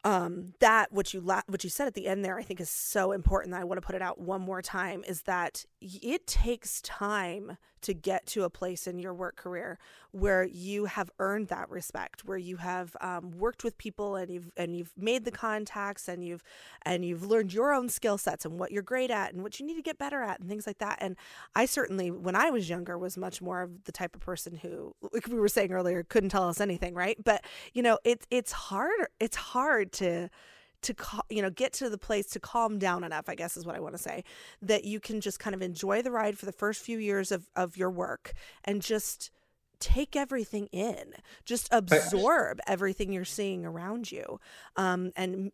Um, that what you la- what you said at the end there, I think is so important. That I want to put it out one more time. Is that it takes time to get to a place in your work career where you have earned that respect, where you have um, worked with people and you've and you've made the contacts and you've and you've learned your own skill sets and what you're great at and what you need to get better at and things like that. And I certainly, when I was younger, was much more of the type of person who, like we were saying earlier, couldn't tell us anything, right? But you know, it's it's hard. It's hard to to you know get to the place to calm down enough i guess is what i want to say that you can just kind of enjoy the ride for the first few years of, of your work and just take everything in. Just absorb everything you're seeing around you um, and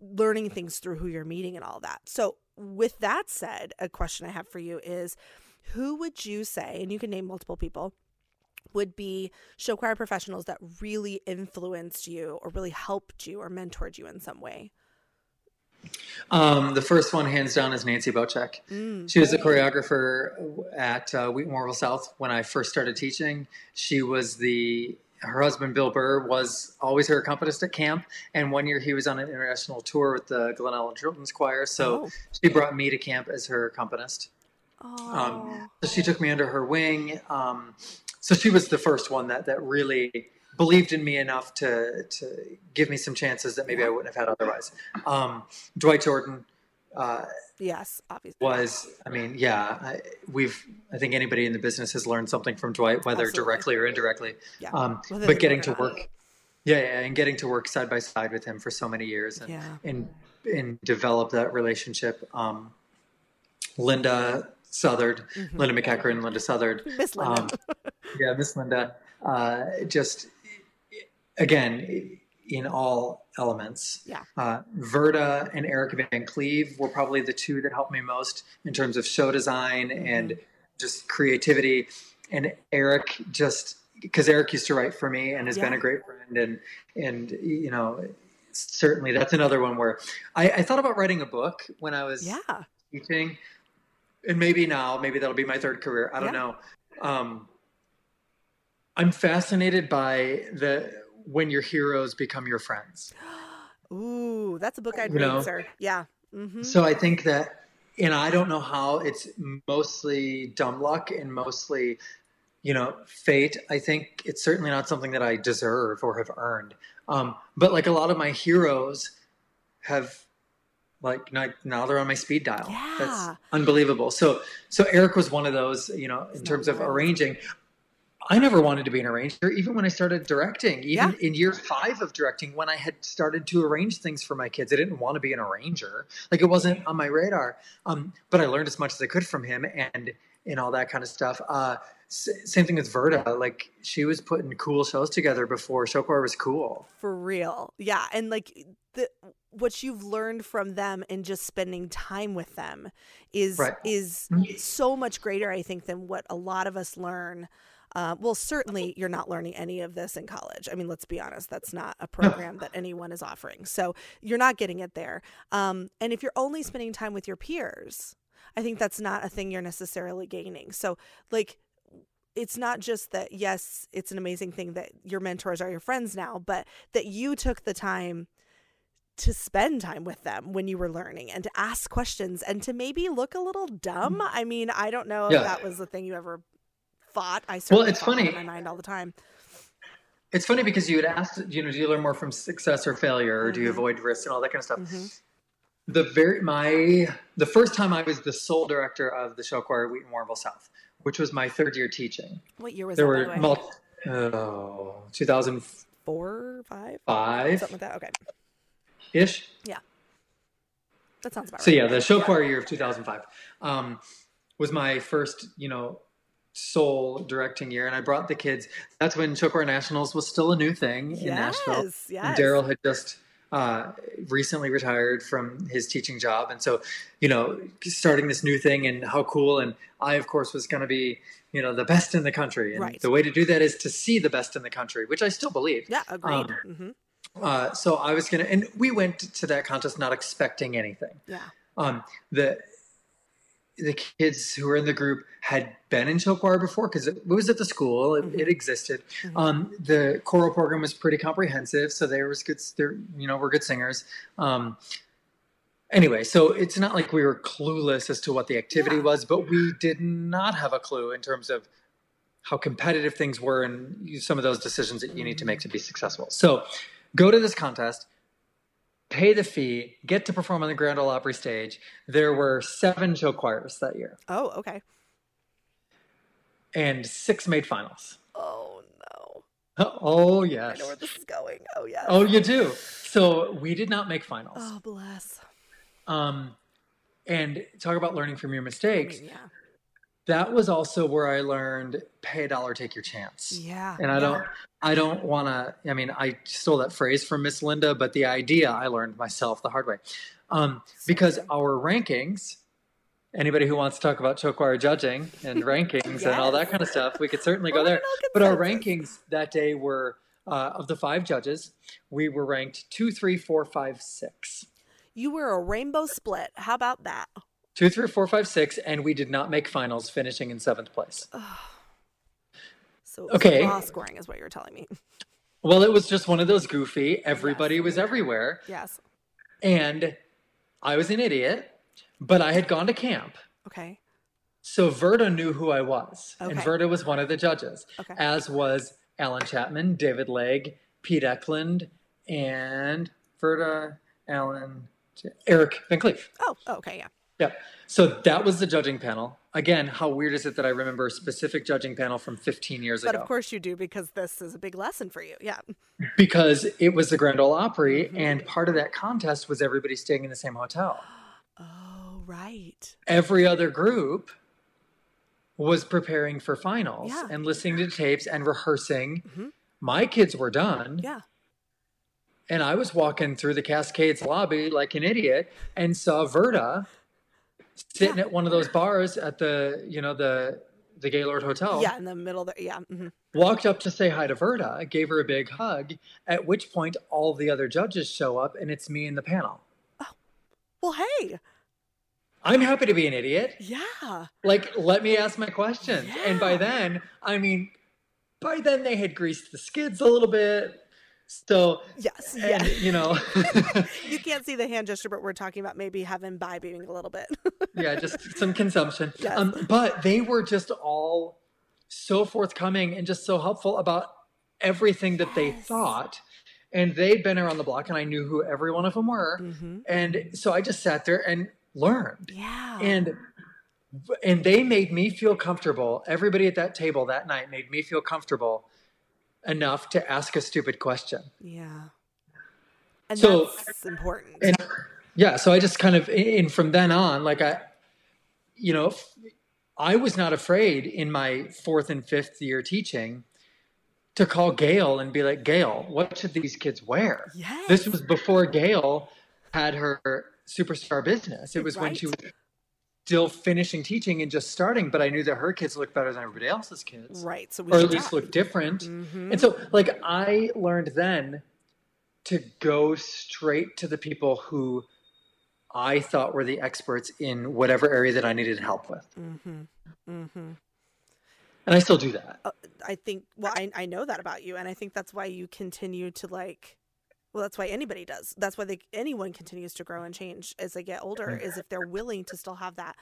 learning things through who you're meeting and all that. So with that said a question i have for you is who would you say and you can name multiple people would be show choir professionals that really influenced you or really helped you or mentored you in some way? Um, the first one, hands down, is Nancy Bocek. Mm. She was a choreographer at uh, Wheaton Warrenville South when I first started teaching. She was the her husband Bill Burr was always her accompanist at camp, and one year he was on an international tour with the Glen Ellyn Children's Choir. So Oh. she brought me to camp as her accompanist. Oh, Um, so she took me under her wing. Um, so she was the first one that that really believed in me enough to to give me some chances that maybe I wouldn't have had otherwise. Um, Dwight Jordan uh, yes, obviously. was, I mean, yeah, I, we've. I think anybody in the business has learned something from Dwight, whether Absolutely. directly or indirectly. Yeah. Um, but getting to it or not. work, yeah, yeah, and getting to work side by side with him for so many years, and Yeah. and and develop that relationship. Um, Linda Southard, Mhm. Linda McEachran, Linda Southard, [LAUGHS] Miss Linda. um, yeah, Miss Linda, uh, just again in all elements. Yeah. Uh, Verda and Eric Van Cleve were probably the two that helped me most in terms of show design and just creativity. And Eric just because Eric used to write for me and has been a great friend and and you know certainly that's another one where I, I thought about writing a book when I was yeah. teaching and maybe now maybe that'll be my third career i don't Yeah. know um, i'm fascinated by the when your heroes become your friends [GASPS] Ooh, that's a book I'd You read, know? sir. Yeah. Mm-hmm. so i think that and i don't know how it's mostly dumb luck and mostly you know fate i think it's certainly not something that i deserve or have earned um, but like a lot of my heroes have like now, they're on my speed dial. Yeah. that's unbelievable. So so eric was one of those you know in terms of arranging. I never wanted to be an arranger even when i started directing. Even Yeah. in year five of directing when i had started to arrange things for my kids i didn't want to be an arranger. Like it wasn't on my radar. Um, but i learned as much as i could from him and and all that kind of stuff. Uh, same thing with verda. Like she was putting cool shows together before show choir was cool. For real. Yeah. And like the what you've learned from them and just spending time with them is Right. is Mhm. so much greater, I think, than what a lot of us learn. Uh, well, certainly you're not learning any of this in college. I mean, let's be honest, that's not a program that anyone is offering. So you're not getting it there. Um, and if you're only spending time with your peers, I think that's not a thing you're necessarily gaining. So, like, it's not just that, yes, it's an amazing thing that your mentors are your friends now, but that you took the time to spend time with them when you were learning and to ask questions and to maybe look a little dumb. I mean, I don't know if that was the thing you ever thought. I certainly it's funny. in my mind all the time. it's funny because you had asked you know do you learn more from success or failure or do you Mhm. avoid risk and all that kind of stuff Mhm. the very my the first time I was the sole director of the show choir at Wheaton Warrenville South, which was my third year teaching. What year was that? there that? were multi, oh, 2005 Four, five, something like that. Okay, ish. Yeah. That sounds about So right. yeah, the show choir year of 2005 um, was my first, you know, sole directing year, and I brought the kids. That's when show choir nationals was still a new thing in Nashville. Yes, yes. And Daryl had just uh, recently retired from his teaching job, and so you know, starting this new thing and how cool. And I, of course, was going to be you know the best in the country, and Right. the way to do that is to see the best in the country, which I still believe. Yeah, agreed. Um, hmm Uh, so I was gonna, and we went to that contest not expecting anything. Yeah. Um, the the kids who were in the group had been in show choir before because it was at the school. It, Mhm. it existed. Mhm. Um, the choral program was pretty comprehensive, so there was good. There, you know, we're good singers. Um, anyway, so it's not like we were clueless as to what the activity Yeah. was, but we did not have a clue in terms of how competitive things were and some of those decisions that you need to make to be successful. So, go to this contest, pay the fee, get to perform on the Grand Ole Opry stage. There were seven show choirs that year, Oh, okay. and six made finals. Oh no. Oh yes. I know where this is going. Oh yeah. Oh, you do. So we did not make finals. Oh bless. Um, and talk about learning from your I mistakes. mean, yeah. That was also where I learned pay a dollar, take your chance. Yeah. And I yeah. don't, I don't want to. I mean, I stole that phrase from Miss Linda, but the idea I learned myself the hard way, um, because our rankings. Anybody who wants to talk about choir judging and [LAUGHS] rankings and all that kind of stuff, we could certainly go there. But our rankings that day were uh, of the five judges, we were ranked two, three, four, five, six. You were a rainbow split. How about that? Two, three, four, five, six, and we did not make finals, finishing in seventh place. So Okay. raw scoring is what you're telling me. Well, it was just one of those goofy, everybody was everywhere. Yes. And I was an idiot, but I had gone to camp. Okay. So Verda knew who I was. And Verda was one of the judges, Okay. as was Alan Chapman, David Legg, Pete Eklund, and Verda, Alan, Eric Van Cleef. Oh, oh, okay, yeah. Yeah. So that was the judging panel. Again, how weird is it that I remember a specific judging panel from 15 years But ago? But of course you do because this is a big lesson for you. Yeah. because it was the Grand Ole Opry, Mhm. and part of that contest was everybody staying in the same hotel. [GASPS] Oh, right. Every other group was preparing for finals Yeah. and listening to tapes and rehearsing. Mhm. My kids were done, Yeah. and I was walking through the Cascades lobby like an idiot and saw Verda sitting at one of those bars at the, you know, the the Gaylord Hotel. Yeah, in the middle there. Yeah. Mm-hmm. walked up to say hi to Verda, gave her a big hug, at which point all the other judges show up and it's me in the panel. Oh, Well, hey. I'm happy to be an idiot. Yeah. Like, let me ask my questions. And by then, I mean, by then they had greased the skids a little bit. So, Yes. and, you know, [LAUGHS] you can't see the hand gesture, but we're talking about maybe having imbibing a little bit. [LAUGHS] yeah, just some consumption. Yes. Um, but they were just all so forthcoming and just so helpful about everything that they thought. And they'd been around the block, and I knew who every one of them were. hmm and so i just sat there and learned Yeah. and and they made me feel comfortable everybody at that table that night made me feel comfortable enough to ask a stupid question yeah. And So- that's important. and yeah so i just kind of and from then on like i you know I was not afraid in my fourth and fifth year teaching to call gail and be like gail what should these kids wear yes. this was before gail had her superstar business it was when she was Right. Still finishing teaching and just starting but i knew that her kids looked better than everybody else's kids right. So we or at least looked different Mhm. and so like i learned then to go straight to the people who i thought were the experts in whatever area that i needed help with Mm-hmm. Mm-hmm. and i still do that Uh, I think well I I know that about you and I think that's why you continue to like well that's why anybody does. That's why they anyone continues to grow and change as they get older is if they're willing to still have that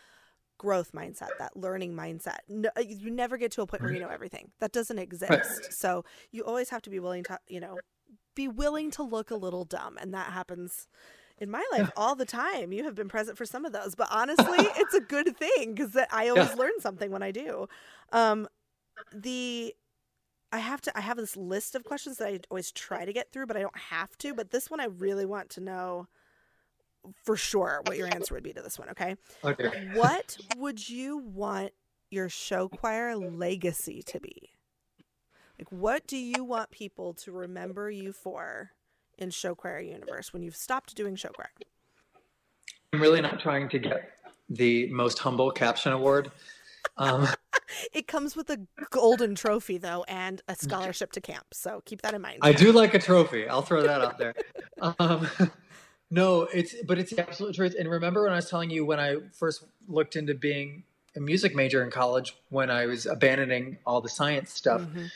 growth mindset, that learning mindset. No, uh, you never get to a point where you know everything. That doesn't exist. So you always have to be willing to, you know, be willing to look a little dumb and that happens in my life [LAUGHS] all the time. You have been present for some of those, but honestly, it's a good thing because I always Yeah. learn something when I do. Um, the I have to I have this list of questions that I always try to get through, but I don't have to. But this one I really want to know for sure what your answer would be to this one, okay? okay What would you want your show choir legacy to be? Like what do you want people to remember you for in show choir universe when you've stopped doing show choir? i'm really not trying to get the most humble caption award um, It comes with a golden [LAUGHS] trophy though and a scholarship to camp. So keep that in mind. I do like a trophy. I'll throw that out there. Um, [LAUGHS] No, it's but it's the absolute truth. And remember when I was telling you when I first looked into being a music major in college, when I was abandoning all the science stuff, Mhm.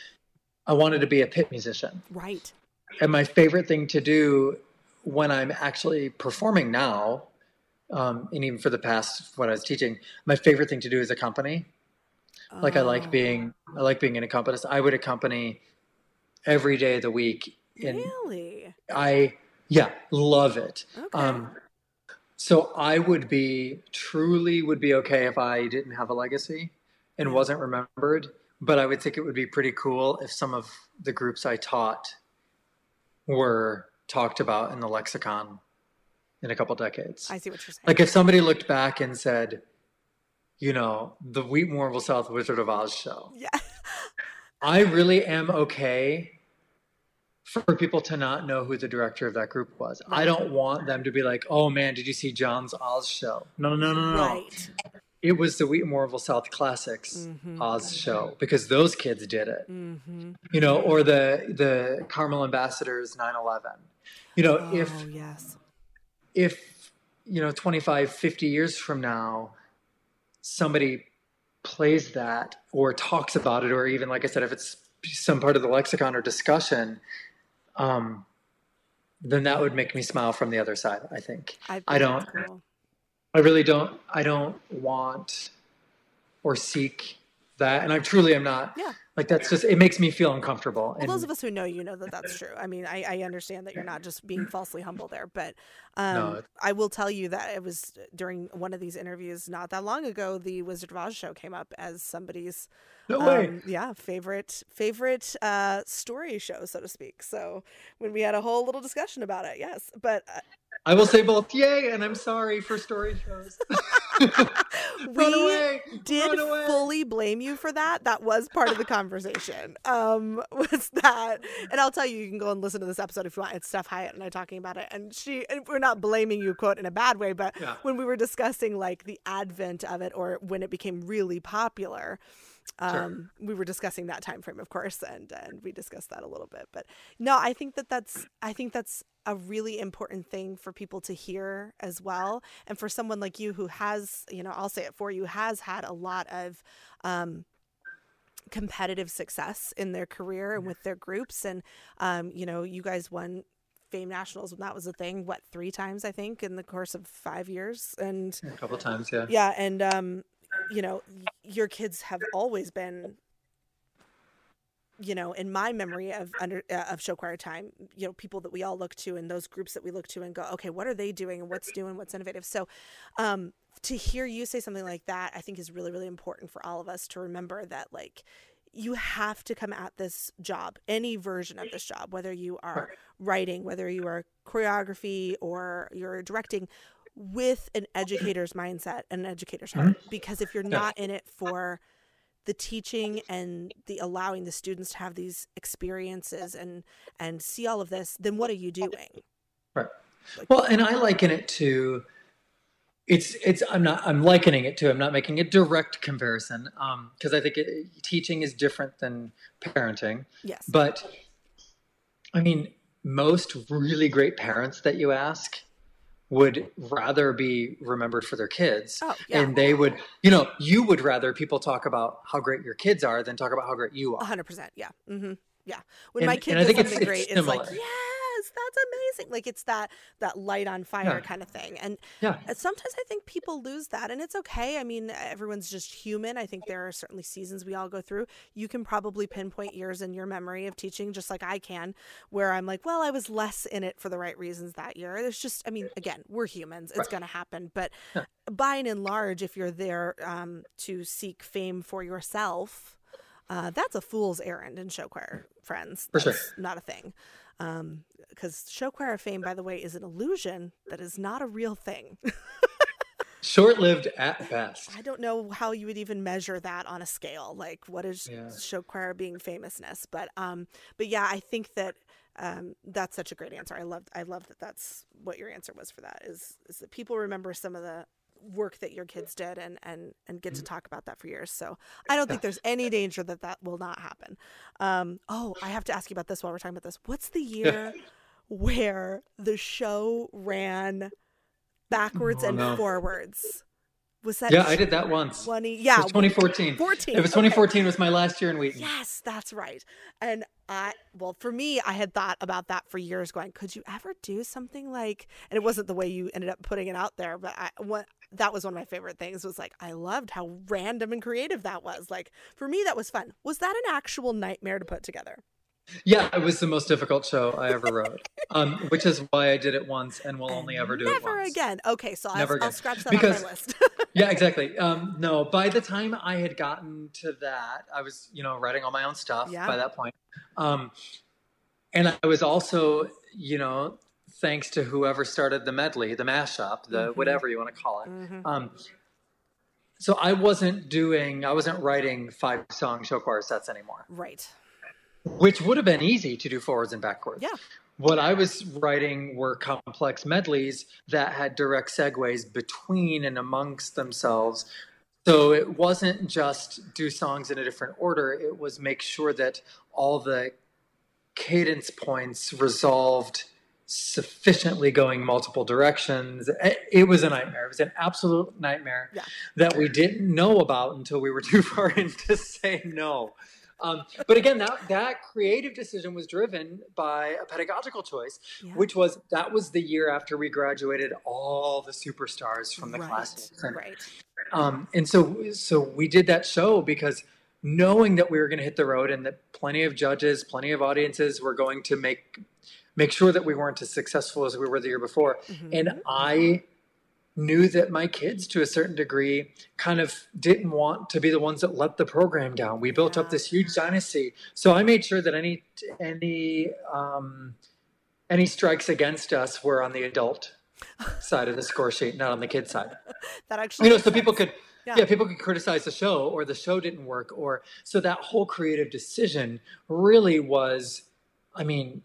I wanted to be a pit musician. Right. And my favorite thing to do when I'm actually performing now, um, and even for the past when I was teaching, my favorite thing to do is accompany. Like I Oh, like being, I like being an accompanist. I would accompany every day of the week. And Really? I, yeah, love it. Okay. Um, so I would be truly would be okay if I didn't have a legacy and wasn't remembered. But I would think it would be pretty cool if some of the groups I taught were talked about in the lexicon in a couple decades. I see what you're saying. Like if somebody looked back and said, you know, the Wheatmore South Wizard of Oz show. yeah. [LAUGHS] I really am okay for people to not know who the director of that group was. I don't want them to be like, "Oh man, did you see John's Oz show?" No, no, no, no, no. Right. It was the Wheatmoreville South Classics Mhm. Oz show because those kids did it. Mm-hmm. You know, or the the Carmel Ambassadors 9/11. You know, Oh, if yes. if you know 25 50 years from now somebody plays that or talks about it or even like i said if it's some part of the lexicon or discussion um, then that would make me smile from the other side i think I, I don't- cool. i really don't i don't want or seek that and i truly am not Yeah. Like that's just it makes me feel uncomfortable Well, and those of us who know you know that that's true. I mean, I, I understand that you're not just being [CLEARS THROAT] falsely humble there, but um, No, I will tell you that it was during one of these interviews not that long ago. The Wizard of Oz show came up as somebody's no way um, yeah favorite favorite uh, story show, so to speak. So when we had a whole little discussion about it, yes, but uh, i will say both yay and i'm sorry for story shows [LAUGHS] we away did fully blame you for that. That was part of the conversation. Um, [LAUGHS] was that? And I'll tell you, you can go and listen to this episode if you want. It's Steph Hyatt and I talking about it. And she, and we're not blaming you, quote, in a bad way, but Yeah. when we were discussing like the advent of it or when it became really popular. Sure. Um, we were discussing that time frame, of course, and and we discussed that a little bit. But no, I think that that's I think that's a really important thing for people to hear as well, and for someone like you who has, you know, I'll say it for you, has had a lot of um, competitive success in their career and with their groups, and um, you know, you guys won fame nationals when that was a thing what three times i think in the course of five years and a couple times yeah yeah and um you know your kids have always been you know in my memory of under uh, of show choir time you know people that we all look to and those groups that we look to and go okay what are they doing? And what's doing what's innovative? So um to hear you say something like that i think is really really important for all of us to remember that like you have to come at this job any version of this job whether you are writing whether you are choreography or you're directing with an educator's mindset and an educator's heart. Because if you're not in it for the teaching and the allowing the students to have these experiences and and see all of this then what are you doing? Right. Well, and I liken it to it's it's I'm not I'm likening it to I'm not making a direct comparison um because I think it, teaching is different than parenting. yes. But I mean, most really great parents that you ask would rather be remembered for their kids. Oh, yeah. And they would, you know, you would rather people talk about how great your kids are than talk about how great you are. 100% yeah Mm-hmm. yeah when And- my kid and I does it's- something it's great it's like similar. That's amazing like it's that that light on fire Yeah. kind of thing and Yeah. Uh, sometimes I think people lose that, and it's okay. I mean, everyone's just human. I think there are certainly seasons we all go through. You can probably pinpoint years in your memory of teaching, just like I can, where I'm like, well, I was less in it for the right reasons that year. There's just, I mean, again, we're humans. It's Right. going to happen. But Yeah. by and in large, if you're there um, to seek fame for yourself, uh, that's a fool's errand in show choir, friends. For sure. Not a thing. Because show choir fame, by the way, is an illusion that is not a real thing. [LAUGHS] Short lived at best. I don't know how you would even measure that on a scale. Like, what is Yeah. show choir being famousness? But um, but yeah, I think that um, that's such a great answer. I love I love that that's what your answer was for that. Is is that people remember some of the work that your kids did and and and get to talk about that for years. So I don't think there's any danger that that will not happen. Um, oh, I have to ask you about this while we're talking about this. What's the [LAUGHS] year? where the show ran backwards Oh, and no. forwards. Was that Yeah, I did that once. 20? It Yeah, was 2014. 14. It was okay. 2014 was my last year in Wheaton. Yes, that's right. And I, well, for me, I had thought about that for years, going, could you ever do something like? And it wasn't the way you ended up putting it out there, but I, what that was one of my favorite things. Was like I loved how random and creative that was. Like for me, that was fun. Was that an actual nightmare to put together? Yeah, it was the most difficult show I [LAUGHS] ever wrote, um, which is why I did it once and will only ever do it Never once. again. Okay, so I'll, I'll scratch that Because- off my list. [LAUGHS] Yeah, [LAUGHS] exactly. Um, no, by the time I had gotten to that, I was, you know, writing all my own stuff Yeah. by that point. Um, and I was also, you know, thanks to whoever started the medley, the mashup, the Mhm. whatever you want to call it. Mhm. Um, so I wasn't doing, I wasn't writing five song show choir sets anymore, Right. Which would have been easy to do forwards and backwards. Yeah. What I was writing were complex medleys that had direct segues between and amongst themselves. So it wasn't just do songs in a different order, it was make sure that all the cadence points resolved sufficiently going multiple directions. It- was a nightmare. It was an absolute nightmare Yeah. that we didn't know about until we were [LAUGHS] too far in to say no. Um, but again, that that creative decision was driven by a pedagogical choice, Yeah. which was that was the year after we graduated all the superstars from the right. classes. Right. um, and so so we did that show because knowing that we were going to hit the road and that plenty of judges, plenty of audiences were going to make make sure that we weren't as successful as we were the year before. Mhm. And I knew that my kids, to a certain degree, kind of didn't want to be the ones that let the program down. We built Yeah. up this huge dynasty, so I made sure that any any um, any strikes against us were on the adult [LAUGHS] side of the score sheet, not on the kid side. [LAUGHS] that actually. You know, so people could Yeah. yeah. people could criticize the show or the show didn't work or so that whole creative decision really was i mean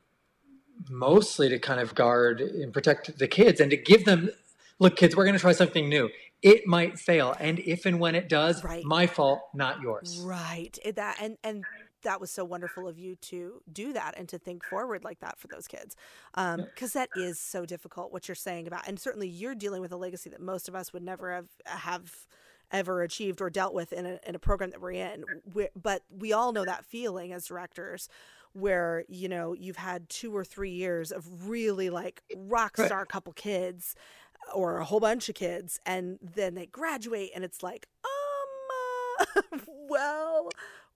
mostly to kind of guard and protect the kids and to give them look kids we're going to try something new it might fail and if and when it does Right. my fault not yours Right. That and and that was so wonderful of you to do that and to think forward like that for those kids. Um because that is so difficult what you're saying about and certainly you're dealing with a legacy that most of us would never have have ever achieved or dealt with in a in a program that we're in. we but we all know that feeling as directors where you know you've had two or three years of really like rock star couple kids or a whole bunch of kids and then they graduate and it's like um uh, [LAUGHS] well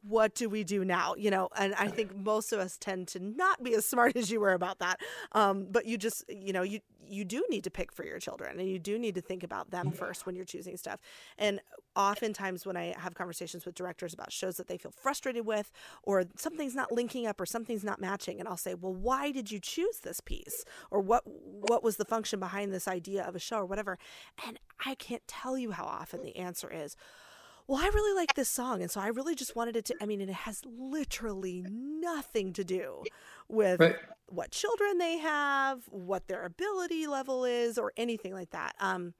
what do we do now? You know and i think most of us tend to not be as smart [LAUGHS] as you were about that. Um, but you just you know you you do need to pick for your children and you do need to think about them first when you're choosing stuff. And oftentimes when i have conversations with directors about shows that they feel frustrated with or something's not linking up or something's not matching and i'll say well why did you choose this piece? Or what what was the function behind this idea of a show or whatever? And i can't tell you how often the answer is well, I really like this song, and so I really just wanted it to. I mean, and it has literally nothing to do with Right. what children they have, what their ability level is, or anything like that. Um,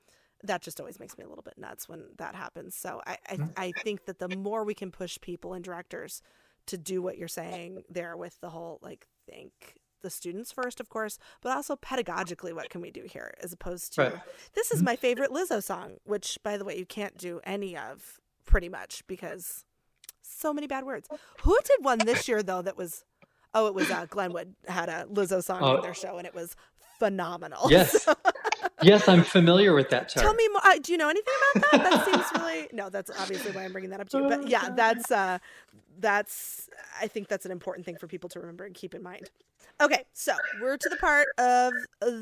that just always makes me a little bit nuts when that happens. So I, I, I think that the more we can push people and directors to do what you're saying there with the whole like think the students first, of course, but also pedagogically, what can we do here as opposed to Right. this is my favorite Lizzo song, which by the way you can't do any of pretty much because so many bad words. Who did one this year though that was oh it was uh, Glenwood had a Lizzo song Oh. in their show and it was phenomenal. yes [LAUGHS] yes i'm familiar with that chart Tell me more. Uh, do you know anything about that? That seems really no. That's obviously why I'm bringing that up to you. But yeah, [LAUGHS] that's uh, that's. I think that's an important thing for people to remember and keep in mind. Okay, so we're to the part of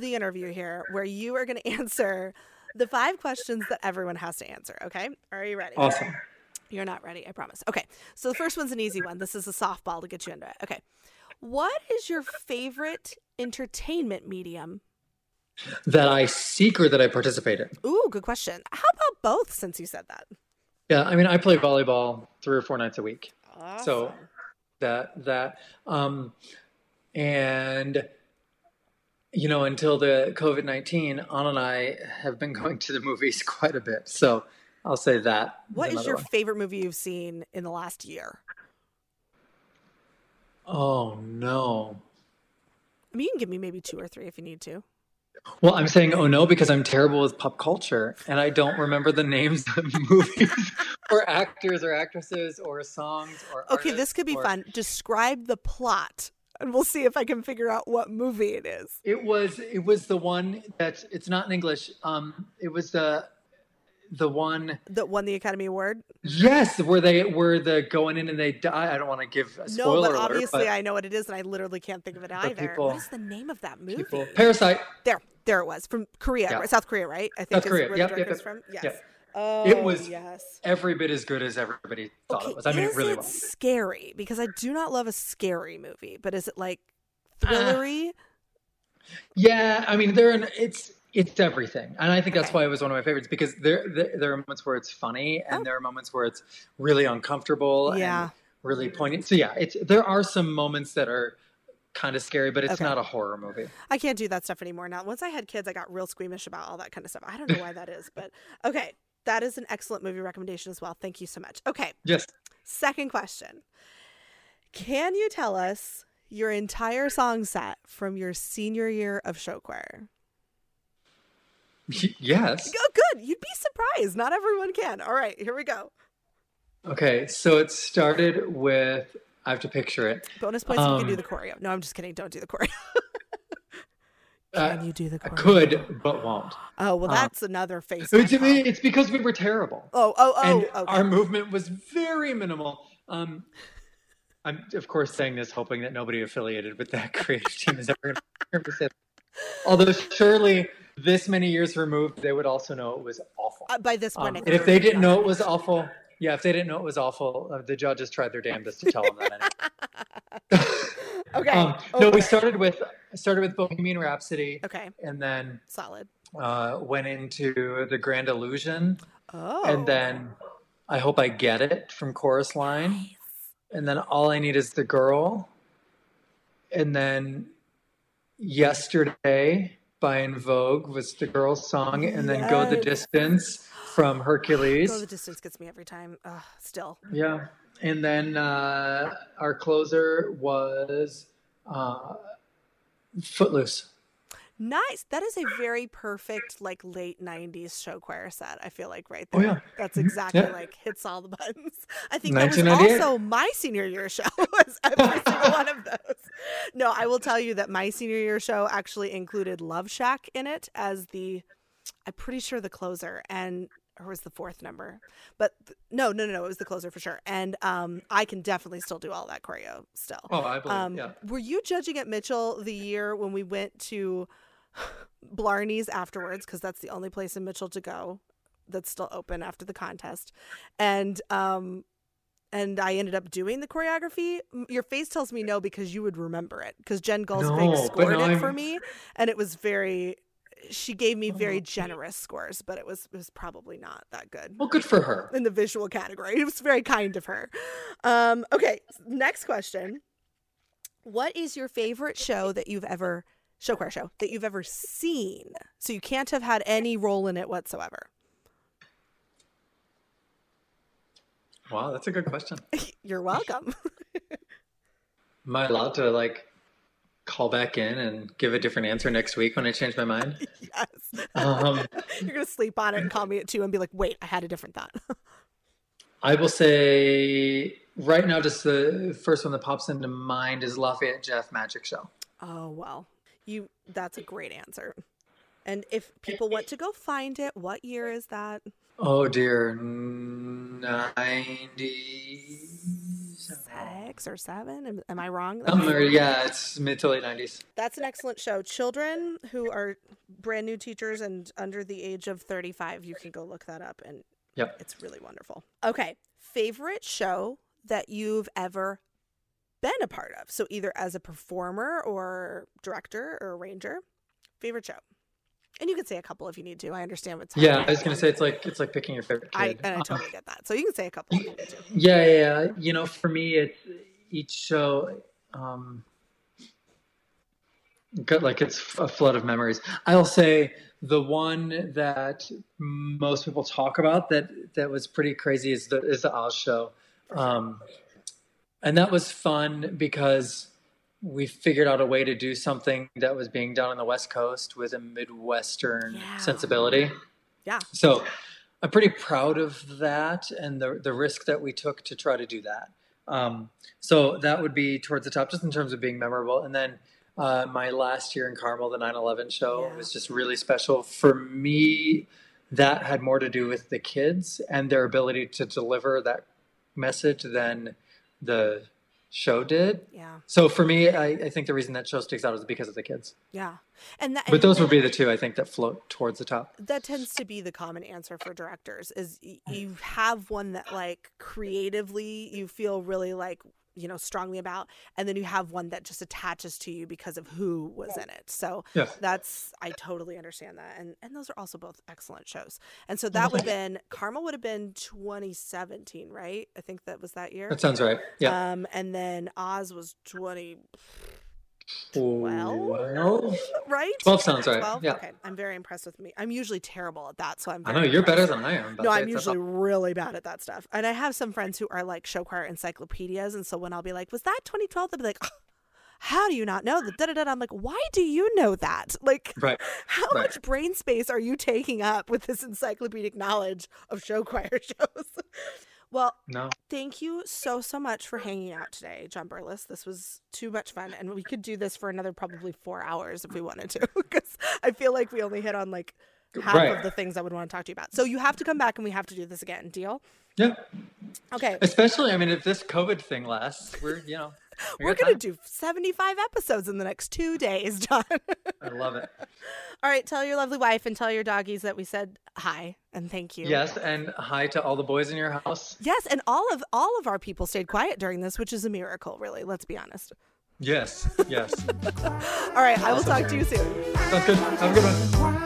the interview here where you are going [LAUGHS] to answer the five questions that everyone has to answer. Okay, are you ready? awesome You're not ready, I promise. Okay, so the first one's an easy one. This is a softball to get you into it. Okay, what is your favorite entertainment medium? that i seek or that i participate in Ooh, good question. How about both? Since you said that. yeah i mean i play volleyball three or four nights a week So that that um and you know until the COVID nineteen, Anna and I have been [LAUGHS] going to the movies quite a bit. So I'll say that. What is your one. favorite movie you've seen in the last year? Oh no. I mean, you can give me maybe two or three if you need to. Well, I'm saying oh no because I'm terrible with pop culture and I don't remember the names of [LAUGHS] movies or actors or actresses or songs or Okay, this could be or- fun. Describe the plot, and we'll see if I can figure out what movie it is. It was it was the one that it's not in English. Um, it was the the one That won the Academy Award. yes where they were the going in and they die. I don't want to give a No, spoiler but alert, obviously but I know what it is, and I literally can't think of it either. people- what is the name of that movie? people Parasite. There, there it was from Korea, Yeah. South Korea, right? I think South is Korea. where Yep, the yep, yep. from. Yes. Yep. Oh, It was yes. Every bit as good as everybody thought Okay, it was. I mean, is it really it was. scary? Because I do not love a scary movie, but is it like Ah. thrillery? Yeah, I mean, there are it's it's everything, and I think that's Okay. why it was one of my favorites because there there, there are moments where it's funny, and Oh. there are moments where it's really uncomfortable, Yeah. and really poignant. So yeah, it's there are some moments that are kind of scary, but it's Okay. not a horror movie. I can't do that stuff anymore now. Once I had kids, I got real squeamish about all that kind of stuff. I don't know why that is, but okay. That is an excellent movie recommendation as well. Thank you so much. Okay. Yes. Second question. Can you tell us your entire song set from your senior year of show choir? Yes. Oh, good. You'd be surprised. Not everyone can. All right, here we go. Okay, so it started with I have to picture it. Bonus points if you can do Um, the choreo. No, I'm just kidding. Don't do the choreo. [LAUGHS] Uh, Can you do the I could, but won't. Oh, well, um, that's another face. To me, it's because we were terrible. Oh, oh, oh. and okay. our movement was very minimal. Um, I'm of course saying this, hoping that nobody affiliated with that [LAUGHS] creative team is ever going to hear me say. Although surely, this many years removed, they would also know it was awful. Uh, by this point, Um, and if they didn't know it was awful, yeah, if they didn't know it was awful, uh, the judges tried their damnedest to tell them that. Anyway. [LAUGHS] okay. um, no, we started with started with Bohemian Rhapsody, Okay, and then solid. uh, went into the Grand Illusion, Oh, and then I hope I get it from Chorus Line. Nice. and then all I need is the girl, and then yesterday by En Vogue was the girl's song, and then Go the Distance from Hercules. Go the distance gets me every time. Ugh, still. yeah, and then uh, our closer was uh, Footloose. Nice. That is a very perfect, like late '90s show choir set. I feel like right there. Oh, yeah. That's Mhm. exactly Yeah. like hits all the buttons. [LAUGHS] I think that was also my senior year show. [LAUGHS] Was every single one of those. No, I will tell you that my senior year show actually included Love Shack in it as the, I'm pretty sure the closer and. Or was the fourth number, but th- no, no, no, no, it was the closer for sure. And um, I can definitely still do all that choreo still. Oh, I believe. Um, yeah. Were you judging at Mitchell the year when we went to [SIGHS] Blarney's afterwards? Because that's the only place in Mitchell to go that's still open after the contest. And um, and I ended up doing the choreography. Your face tells me no because you would remember it. Because Jen Gulsvig No, scored it for I'm- me, and it was very. She gave me very Oh. generous scores, but it was it was probably not that good Well, good for her. in the visual category. [LAUGHS] It was very kind of her. Um, okay, next question. What is your favorite show that you've ever show choir show that you've ever seen? So you can't have had any role in it whatsoever. Wow, that's a good question. [LAUGHS] You're welcome. [LAUGHS] Am I allowed to like call back in and give a different answer next week when I change my mind? [LAUGHS] yes. Um, [LAUGHS] You're gonna sleep on it and call me at two and be like, wait, I had a different thought. [LAUGHS] I will say right now, just the first one that pops into mind is Lafayette Jeff Magic Show. oh well. You that's a great answer. And if people want to go find it, what year is that? Oh dear, ninety. Six or seven? Am, am I wrong? Somewhere, yeah, it's mid to late nineties. That's an excellent show. Children who are brand new teachers and under the age of 35, you can go look that up and Yep. it's really wonderful. Okay. Favorite show that you've ever been a part of? So either as a performer or director or arranger. Favorite show. And you can say a couple if you need to. I understand what's Yeah, happening. I was gonna say it's like it's like picking your favorite I, kid. and I totally get that. So you can say a couple you. Yeah, yeah, yeah. You know, for me, it's each show. Um, got like it's a flood of memories. I'll say the one that most people talk about that that was pretty crazy is the is the Oz show, um, and that was fun because we figured out a way to do something that was being done on the West Coast with a Midwestern Yeah. sensibility. Yeah. So I'm pretty proud of that and the, the risk that we took to try to do that. Um, so that would be towards the top, just in terms of being memorable. And then uh, my last year in Carmel, the 9 11 show, Yeah. was just really special. For me, that had more to do with the kids and their ability to deliver that message than the show did. Yeah. So for me, I, I think the reason that show sticks out is because of the kids. Yeah. And that But those would be the two I think that float towards the top. that tends to be the common answer for directors is you have one that like creatively you feel really like you know strongly about and then you have one that just attaches to you because of who was in it so Yeah. that's i totally understand that and and those are also both excellent shows and so that would have been Carmel would have been 2017 right i think that was that year That sounds right. Yeah. um and then oz was 20 Twelve. [LAUGHS] right 12 sounds right. 12? Yeah. okay i'm very impressed with me i'm usually terrible at that so i'm I know you're better than I am. but No, I'm usually really bad at that stuff. And I have some friends who are like show choir encyclopedias. And so when I'll be like, was that 2012? They'll be like, "Oh, how do you not know that? Da, da, da. I'm like, why do you know that? [LAUGHS] Like, right. [LAUGHS] how right. much brain space are you taking up with this encyclopedic knowledge of show choir shows? Well, No. thank you so, so much for hanging out today, John Burles. This was too much fun. And we could do this for another probably four hours if we wanted to, [LAUGHS] because I feel like we only hit on like half Right. of the things I would want to talk to you about. So you have to come back and we have to do this again. Deal? Yeah. Okay. Especially, I mean, if this COVID thing lasts, we're you know, We're going to do 75 episodes in the next two days, [LAUGHS] John. I love it. All right. Tell your lovely wife and tell your doggies that we said hi and thank you. Yes, and hi to all the boys in your house. Yes. And all of all of our people stayed quiet during this, which is a miracle, really. Let's be honest. Yes. Yes. [LAUGHS] All right. I will talk to you soon. Sounds good. Have a good one.